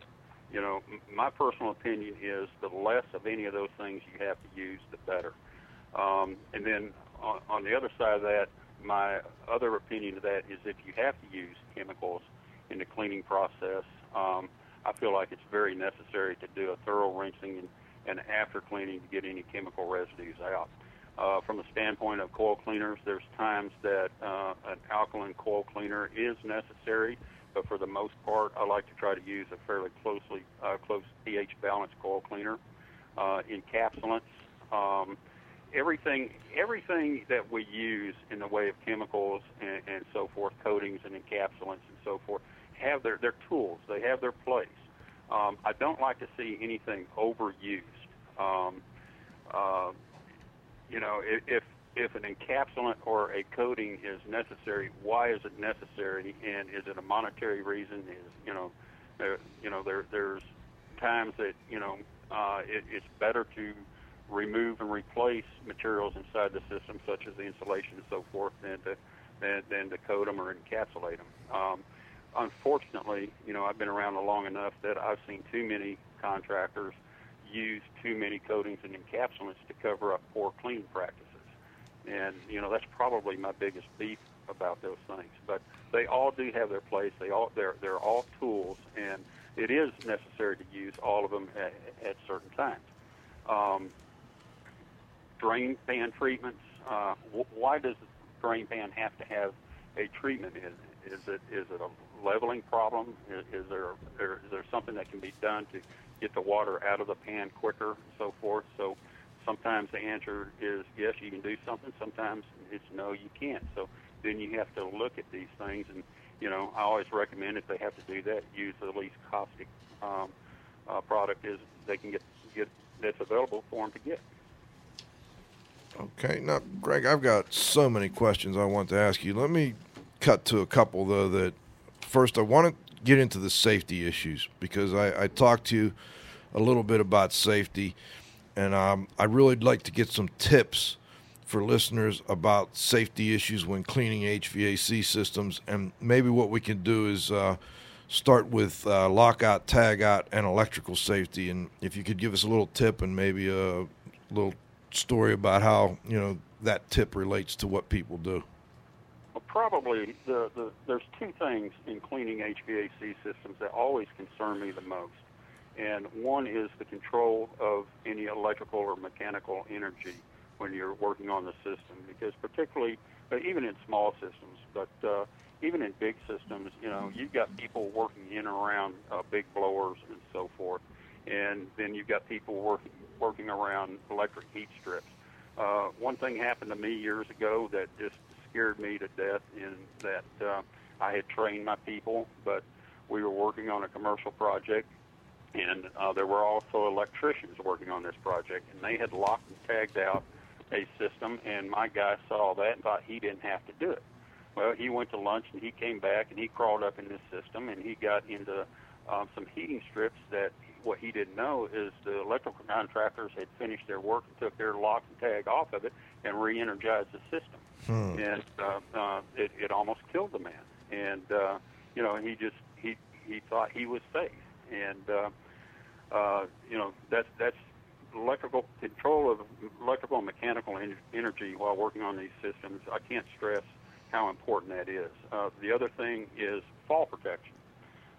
you know, my personal opinion is the less of any of those things you have to use, the better. Um, and then on, on the other side of that, my other opinion of that is if you have to use chemicals in the cleaning process, um, I feel like it's very necessary to do a thorough rinsing and, and after cleaning to get any chemical residues out. Uh, from the standpoint of coil cleaners, there's times that uh, an alkaline coil cleaner is necessary, but for the most part, I like to try to use a fairly closely uh, close pH balanced coil cleaner. Uh, encapsulants, um, everything everything that we use in the way of chemicals and, and so forth, coatings and encapsulants and so forth, have their their tools. They have their place. Um, I don't like to see anything overused. Um, uh, you know, if, if an encapsulant or a coating is necessary, why is it necessary, and is it a monetary reason? Is you know, there, you know, there there's times that you know uh, it, it's better to remove and replace materials inside the system, such as the insulation and so forth, than to than, than to coat them or encapsulate them. Um, unfortunately, you know, I've been around long enough that I've seen too many contractors use too many coatings and encapsulants to cover up poor cleaning practices. And you know, that's probably my biggest beef about those things. But they all do have their place. They all they're they're all tools, and it is necessary to use all of them at, at certain times. Um, drain pan treatments. Uh, wh- why does the drain pan have to have a treatment in? Is it is it a leveling problem? Is, is there there- is there something that can be done to get the water out of the pan quicker and so forth? So sometimes the answer is yes, you can do something. Sometimes it's no, you can't. So then you have to look at these things, and you know I always recommend if they have to do that, use the least caustic um, uh, product is they can get get that's available for them to get. Okay, now, Greg, I've got so many questions I want to ask you. Let me cut to a couple, though. That first, I want to get into the safety issues because I, I talked to you a little bit about safety, and um, I really would like to get some tips for listeners about safety issues when cleaning HVAC systems. And maybe what we can do is uh, start with uh, lockout, tagout, and electrical safety. And if you could give us a little tip and maybe a little story about how you know that tip relates to what people do. Probably the, the there's two things in cleaning HVAC systems that always concern me the most, and one is the control of any electrical or mechanical energy when you're working on the system, because particularly uh, even in small systems, but uh, even in big systems, you know, you've got people working in and around uh, big blowers and so forth, and then you've got people working working around electric heat strips. Uh, one thing happened to me years ago that just scared me to death in that uh, I had trained my people, but we were working on a commercial project, and uh, there were also electricians working on this project, and they had locked and tagged out a system, and my guy saw that and thought he didn't have to do it. Well, he went to lunch and he came back and he crawled up in this system and he got into um, some heating strips that what he didn't know is the electrical contractors had finished their work and took their lock and tag off of it and re-energized the system, Hmm. and uh, uh, it, it almost killed the man. And uh, you know, he just he he thought he was safe, and uh, uh, you know that's that's electrical control of electrical and mechanical en- energy while working on these systems. I can't stress how important that is. Uh, the other thing is fall protection.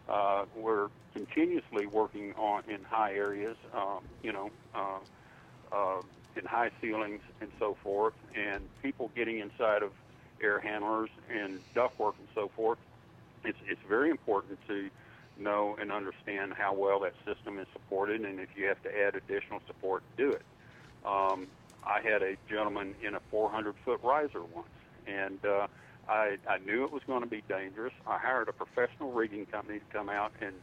Uh, we're continuously working on in high areas, um, you know, uh, uh, in high ceilings and so forth, and people getting inside of air handlers and ductwork and so forth. It's it's very important to know and understand how well that system is supported, and if you have to add additional support, do it. Um, I had a gentleman in a 400 foot riser once, and uh, I, I knew it was going to be dangerous. I hired a professional rigging company to come out and,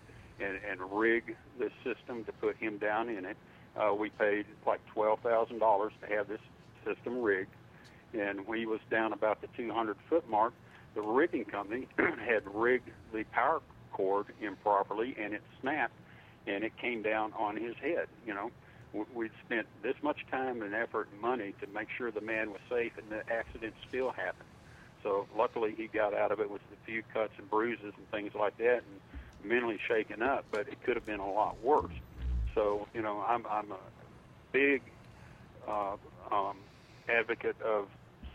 and, and rig the system to put him down in it. Uh, we paid like $12,000 to have this system rigged, and he was down about the 200 foot mark, the rigging company (clears throat) had rigged the power cord improperly, and it snapped, and it came down on his head. You know, we'd spent this much time and effort and money to make sure the man was safe, and the accident still happened. So luckily, he got out of it with a few cuts and bruises and things like that, and mentally shaken up. But it could have been a lot worse. So you know, I'm I'm a big uh, um, advocate of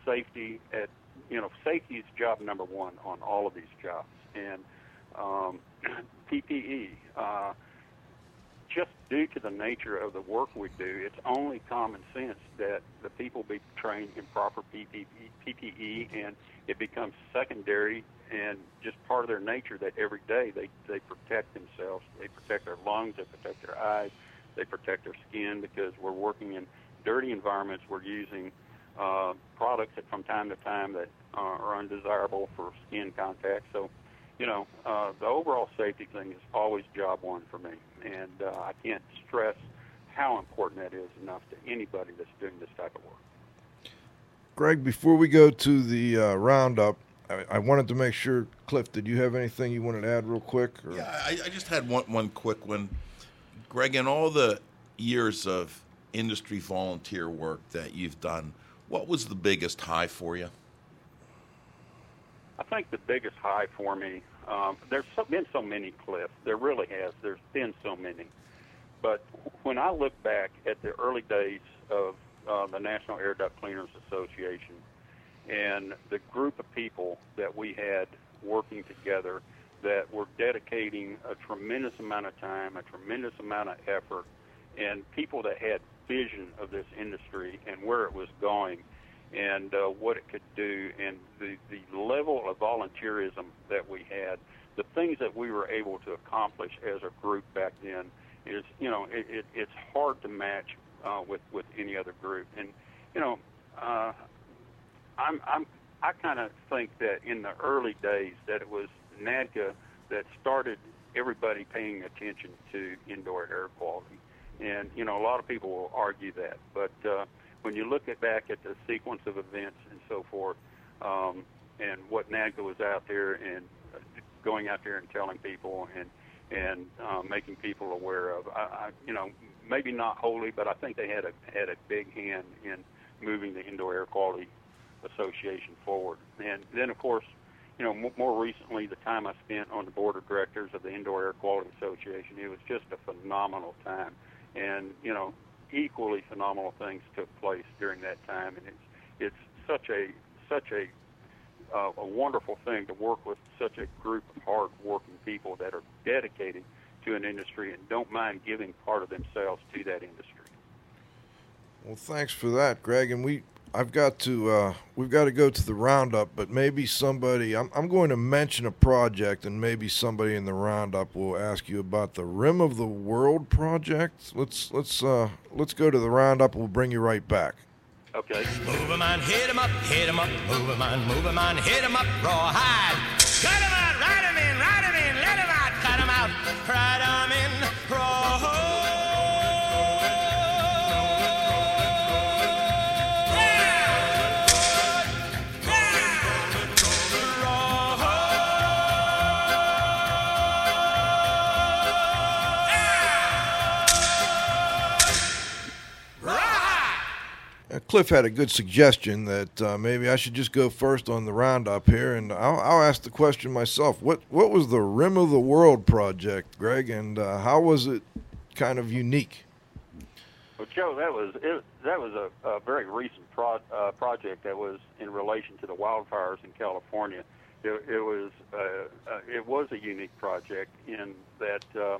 safety. At you know, safety is job number one on all of these jobs, and um, (clears throat) PPE. Uh, just due to the nature of the work we do, it's only common sense that people be trained in proper PPE, PPE and it becomes secondary and just part of their nature that every day they, they protect themselves. They protect their lungs, they protect their eyes, they protect their skin because we're working in dirty environments. We're using uh, products that from time to time that uh, are undesirable for skin contact. So, you know, uh, the overall safety thing is always job one for me, and uh, I can't stress how important that is enough to anybody that's doing this type of work. Greg, before we go to the uh, roundup, I, I wanted to make sure, Cliff, did you have anything you wanted to add real quick? Or? Yeah, I, I just had one one quick one. Greg, in all the years of industry volunteer work that you've done, what was the biggest high for you? I think the biggest high for me, um, there's so, been so many Cliff. There really has. There's been so many. But when I look back at the early days of uh, the National Air Duct Cleaners Association and the group of people that we had working together that were dedicating a tremendous amount of time, a tremendous amount of effort, and people that had vision of this industry and where it was going and uh, what it could do and the, the level of volunteerism that we had, the things that we were able to accomplish as a group back then is, you know, it, it, it's hard to match uh, with, with any other group. And, you know, uh, I'm, I'm, I kind of think that in the early days that it was NADCA that started everybody paying attention to indoor air quality. And, you know, a lot of people will argue that. But uh, when you look at back at the sequence of events and so forth, um, and what NADCA was out there and uh, going out there and telling people and and uh, making people aware of, I, I, you know, maybe not wholly, but I think they had a had a big hand in moving the Indoor Air Quality Association forward. And then, of course, you know, m- more recently, the time I spent on the board of directors of the Indoor Air Quality Association, it was just a phenomenal time. And you know, equally phenomenal things took place during that time, and it's it's such a such a uh, a wonderful thing to work with such a group of hard-working people that are dedicated to an industry and don't mind giving part of themselves to that industry. Well, thanks for that, Greg. And we, I've got to, uh, we've got to go to the roundup. But maybe somebody, I'm, I'm going to mention a project, and maybe somebody in the roundup will ask you about the Rim of the World project. Let's let's uh, let's go to the roundup. We'll bring you right back. Okay. Move 'em on, hit 'em up, hit 'em up, move 'em on, move 'em on, hit 'em up, rawhide. Cut 'em Cliff had a good suggestion that uh, maybe I should just go first on the roundup here, and I'll, I'll ask the question myself. What what was the Rim of the World project, Greg, and uh, how was it kind of unique? Well, Joe, that was it, that was a, a very recent pro, uh, project that was in relation to the wildfires in California. It, it was uh, uh, it was a unique project in that uh,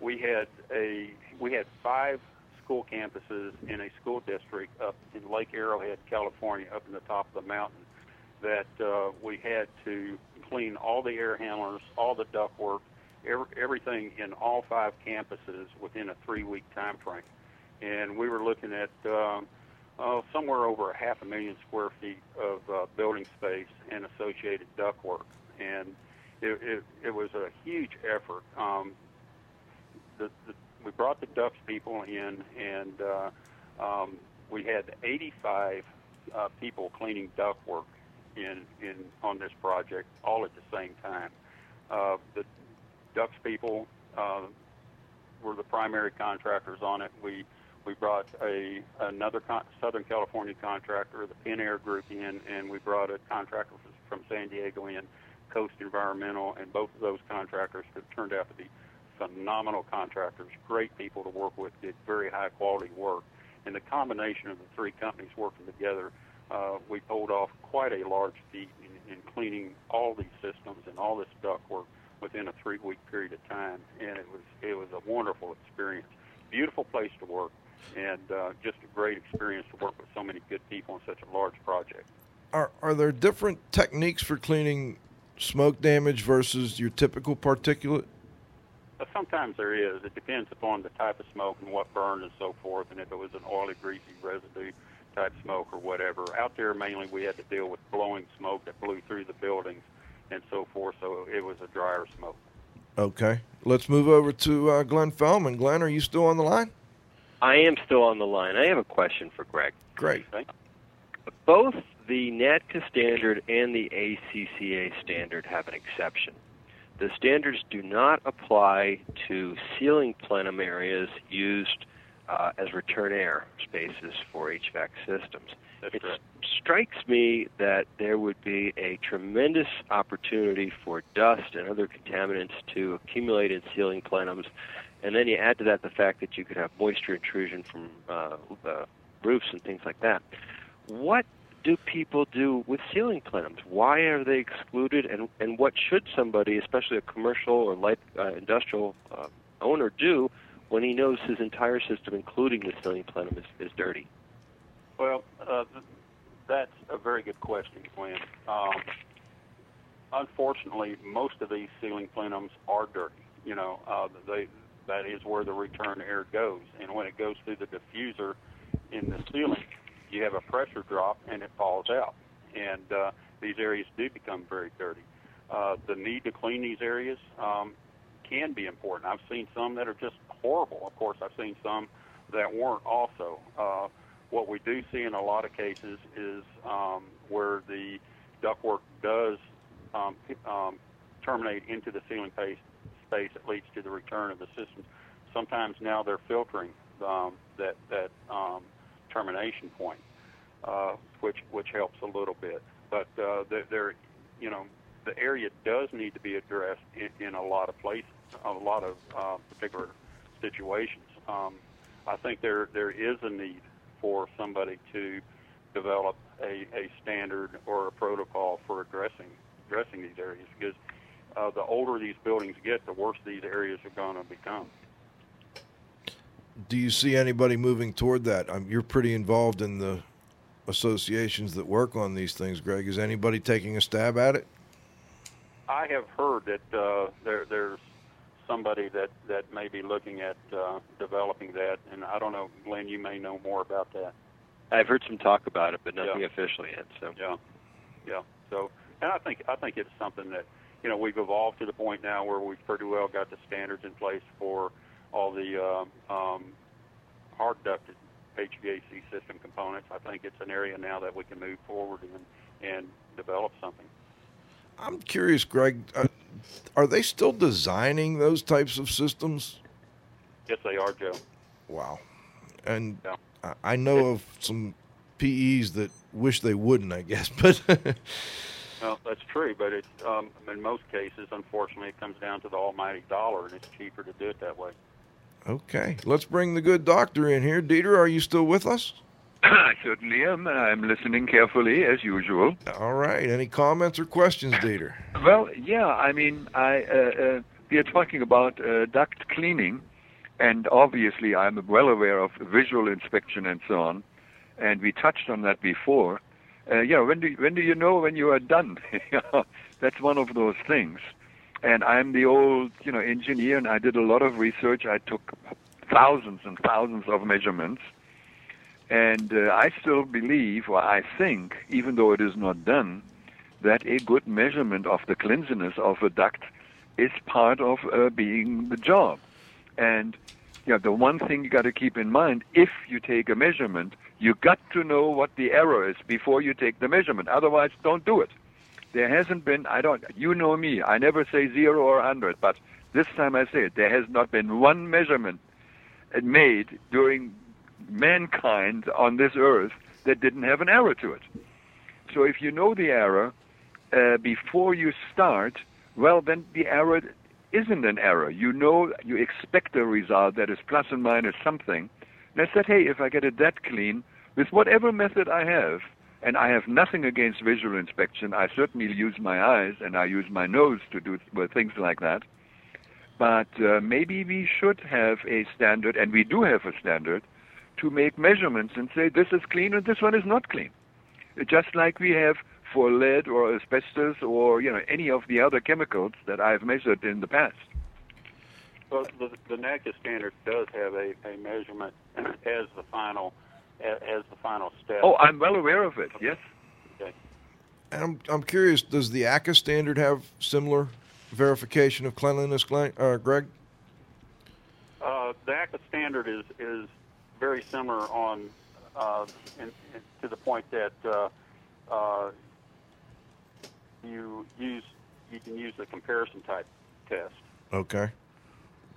we had a we had five school campuses in a school district up in Lake Arrowhead, California, up in the top of the mountain. That uh, we had to clean all the air handlers, all the ductwork, every, everything in all five campuses within a three-week time frame and we were looking at um, uh, somewhere over a half a million square feet of uh, building space and associated ductwork, and it, it, it was a huge effort. Um, the, the, we brought the Ductz people in, and uh, um, we had 85 uh, people cleaning ductwork in in on this project, all at the same time. Uh, the Ductz people uh, were the primary contractors on it. We we brought a another con- Southern California contractor, the Pin Air Group, in, and we brought a contractor from San Diego in, Coast Environmental, and both of those contractors have turned out to be phenomenal contractors, great people to work with, did very high quality work. And the combination of the three companies working together, uh, we pulled off quite a large feat in, in cleaning all these systems and all this ductwork within a three-week period of time, and it was it was a wonderful experience. Beautiful place to work, and uh, just a great experience to work with so many good people on such a large project. Are are there different techniques for cleaning smoke damage versus your typical particulate? Sometimes there is. It depends upon the type of smoke and what burned and so forth, and if it was an oily, greasy residue type smoke or whatever. Out there, mainly we had to deal with blowing smoke that blew through the buildings and so forth, so it was a drier smoke. Okay, let's move over to uh, Glenn Fellman. Glenn, are you still on the line? I am still on the line. I have a question for Greg. Great. Both the NADCA standard and the ACCA standard have an exception. The standards do not apply to ceiling plenum areas used uh, as return air spaces for HVAC systems. That's it correct. strikes me that there would be a tremendous opportunity for dust and other contaminants to accumulate in ceiling plenums, and then you add to that the fact that you could have moisture intrusion from uh, uh, roofs and things like that. What do people do with ceiling plenums? Why are they excluded, and and what should somebody, especially a commercial or light uh, industrial uh, owner, do when he knows his entire system, including the ceiling plenum, is, is dirty? Well, uh, that's a very good question, Glenn. Um, unfortunately, most of these ceiling plenums are dirty. You know, uh, they that is where the return air goes, and when it goes through the diffuser in the ceiling, you have a pressure drop and it falls out, and uh, these areas do become very dirty. Uh, the need to clean these areas um, can be important. I've seen some that are just horrible. Of course, I've seen some that weren't also. Uh, what we do see in a lot of cases is um, where the ductwork does um, um, terminate into the ceiling space, space that leads to the return of the systems. Sometimes now they're filtering um, that that um, termination point, uh, which which helps a little bit. But uh, there, you know, the area does need to be addressed in, in a lot of places, a lot of uh, particular situations. Um, I think there there is a need for somebody to develop a, a standard or a protocol for addressing addressing these areas because uh, the older these buildings get, the worse these areas are going to become. Do you see anybody moving toward that? Um, you're pretty involved in the associations that work on these things, Greg. Is anybody taking a stab at it? I have heard that uh, there, there's somebody that, that may be looking at uh, developing that, and I don't know, Glenn, you may know more about that. I've heard some talk about it, but nothing Yeah. officially yet. So Yeah, yeah. So, and I think I think it's something that you know we've evolved to the point now where we've pretty well got the standards in place for all the um, um, hard ducted HVAC system components. I think it's an area now that we can move forward and and develop something. I'm curious, Greg. Uh, are they still designing those types of systems? Yes, they are, Joe. Wow. And Yeah. I- I know of some PEs that wish they wouldn't, I guess. (laughs) But Well, that's true, but it's um, in most cases, unfortunately, it comes down to the almighty dollar, and it's cheaper to do it that way. Okay, let's bring the good doctor in here. Dieter, are you still with us? I (coughs) certainly am. I'm listening carefully as usual. All right. Any comments or questions, Dieter? Well, yeah. I mean, I uh, uh, we are talking about uh, duct cleaning, and obviously, I'm well aware of visual inspection and so on, and we touched on that before. Uh, you know, when do when do you know when you are done? (laughs) That's one of those things. And I'm the old, you know, engineer, and I did a lot of research. I took thousands and thousands of measurements. And uh, I still believe, or I think, even though it is not done, that a good measurement of the cleanliness of a duct is part of uh, being the job. And know, the one thing you got to keep in mind, if you take a measurement, you got to know what the error is before you take the measurement. Otherwise, don't do it. There hasn't been, I don't, you know me, I never say zero or hundred, but this time I say it, there has not been one measurement made during mankind on this earth that didn't have an error to it. So if you know the error uh, before you start, well, then the error isn't an error. You know, you expect a result that is plus and minus something. And I said, hey, if I get it that clean, with whatever method I have, and I have nothing against visual inspection, I certainly use my eyes and I use my nose to do things like that. But uh, maybe we should have a standard, and we do have a standard, to make measurements and say this is clean and this one is not clean. Just like we have for lead or asbestos or you know any of the other chemicals that I've measured in the past. Well, the, the NADCA standard does have a, a measurement (clears throat) as the final a- as the final step. Oh, I'm well aware of it. Yes. Okay. And I'm, I'm curious, does the ACCA standard have similar verification of cleanliness, uh, Greg? Uh, the ACCA standard is is very similar on uh, in, in, to the point that uh, uh, you use you can use the comparison type test. Okay.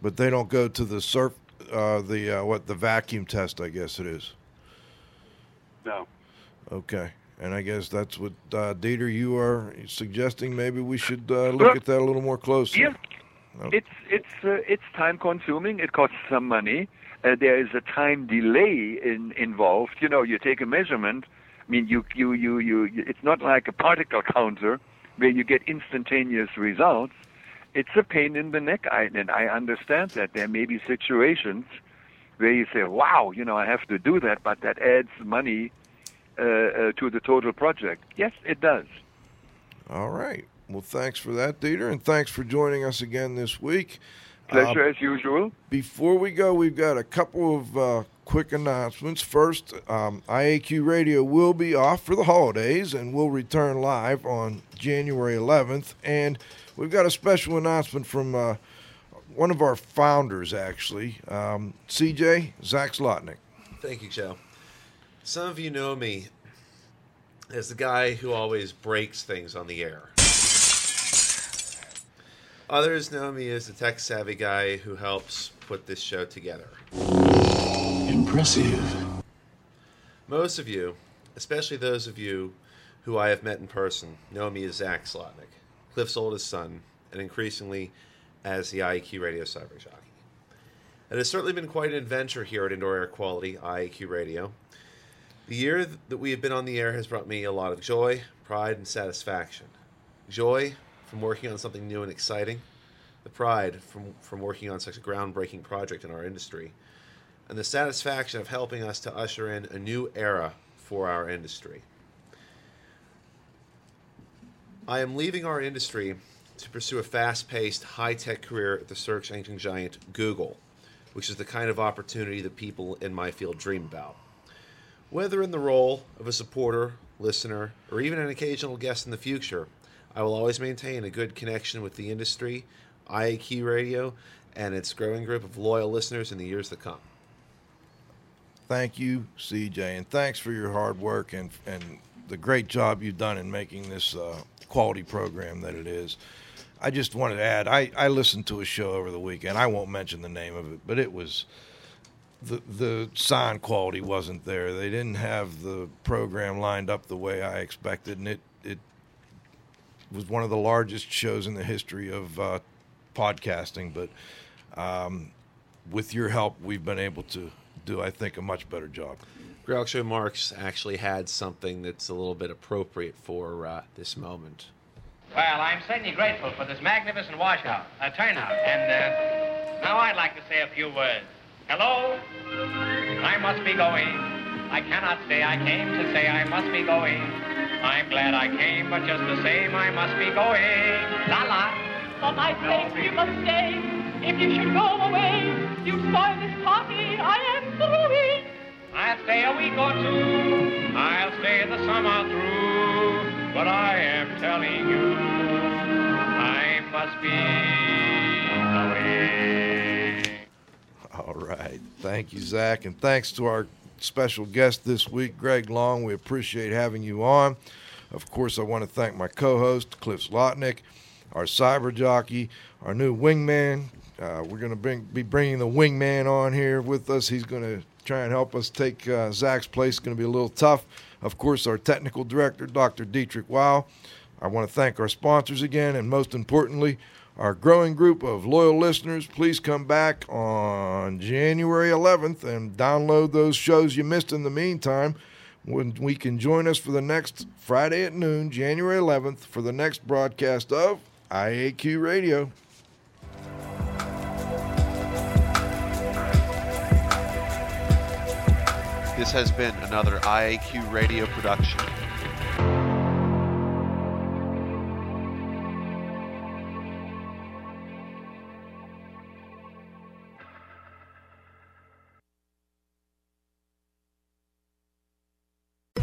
But they don't go to the surf, uh, the uh, what the vacuum test, I guess it is. No. Okay. And I guess that's what uh, Dieter, you are suggesting. Maybe we should uh, look at that a little more closely. Yeah. It's it's uh, it's time consuming. It costs some money. Uh, there is a time delay in, involved. You know, you take a measurement. I mean, you, you you you you. It's not like a particle counter where you get instantaneous results. It's a pain in the neck, I, and I understand that there may be situations where you say, "Wow, you know, I have to do that," but that adds money uh, uh, to the total project. Yes, it does. All right. Well, thanks for that, Dieter, and thanks for joining us again this week. Pleasure Uh, as usual. Before we go, we've got a couple of uh, quick announcements. First, um, IAQ Radio will be off for the holidays and will return live on January 11th. And we've got a special announcement from uh, one of our founders, actually, um, CJ Zach Zlotnik. Thank you, Joe. Some of you know me as the guy who always breaks things on the air. Others know me as the tech savvy guy who helps put this show together. Impressive. Most of you, especially those of you who I have met in person, know me as Zach Zlotnik, Cliff's oldest son, and increasingly as the IEQ radio cyber jockey. It has certainly been quite an adventure here at Indoor Air Quality IEQ Radio. The year that we have been on the air has brought me a lot of joy, pride, and satisfaction. Joy from working on something new and exciting, the pride from, from working on such a groundbreaking project in our industry, and the satisfaction of helping us to usher in a new era for our industry. I am leaving our industry to pursue a fast paced, high tech career at the search engine giant Google, which is the kind of opportunity that people in my field dream about. Whether in the role of a supporter, listener, or even an occasional guest in the future, I will always maintain a good connection with the industry, IAQ Radio, and its growing group of loyal listeners in the years to come. Thank you, CJ, and thanks for your hard work and and the great job you've done in making this uh, quality program that it is. I just wanted to add, I, I listened to a show over the weekend. I won't mention the name of it, but it was the the sound quality wasn't there. They didn't have the program lined up the way I expected, and it it was one of the largest shows in the history of uh, podcasting. But um, with your help, we've been able to do, I think, a much better job. Groucho Marx actually had something that's a little bit appropriate for uh, this moment. Well, I'm certainly grateful for this magnificent washout, uh, turnout, and uh, now I'd like to say a few words. Hello? I must be going. I cannot stay. I came to say I must be going. I'm glad I came, but just the same, I must be going. La la. For my sake, you must stay. If you should go away, you spoil this party. I am through. I'll stay a week or two. I'll stay the summer through. But I am telling you, must be going. All right. Thank you, Zach. And thanks to our special guest this week, Greg Long. We appreciate having you on. Of course, I want to thank my co host, Cliff Zlotnik, our cyber jockey, our new wingman. Uh, we're going to bring, be bringing the wingman on here with us. He's going to try and help us take uh, Zach's place. It's going to be a little tough. Of course, our technical director, Dr. Dietrich Wow. I want to thank our sponsors again, and most importantly, our growing group of loyal listeners. Please come back on January 11th and download those shows you missed in the meantime. When we can join us for the next Friday at noon, January 11th, for the next broadcast of IAQ Radio. This has been another IAQ radio production.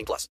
18 plus.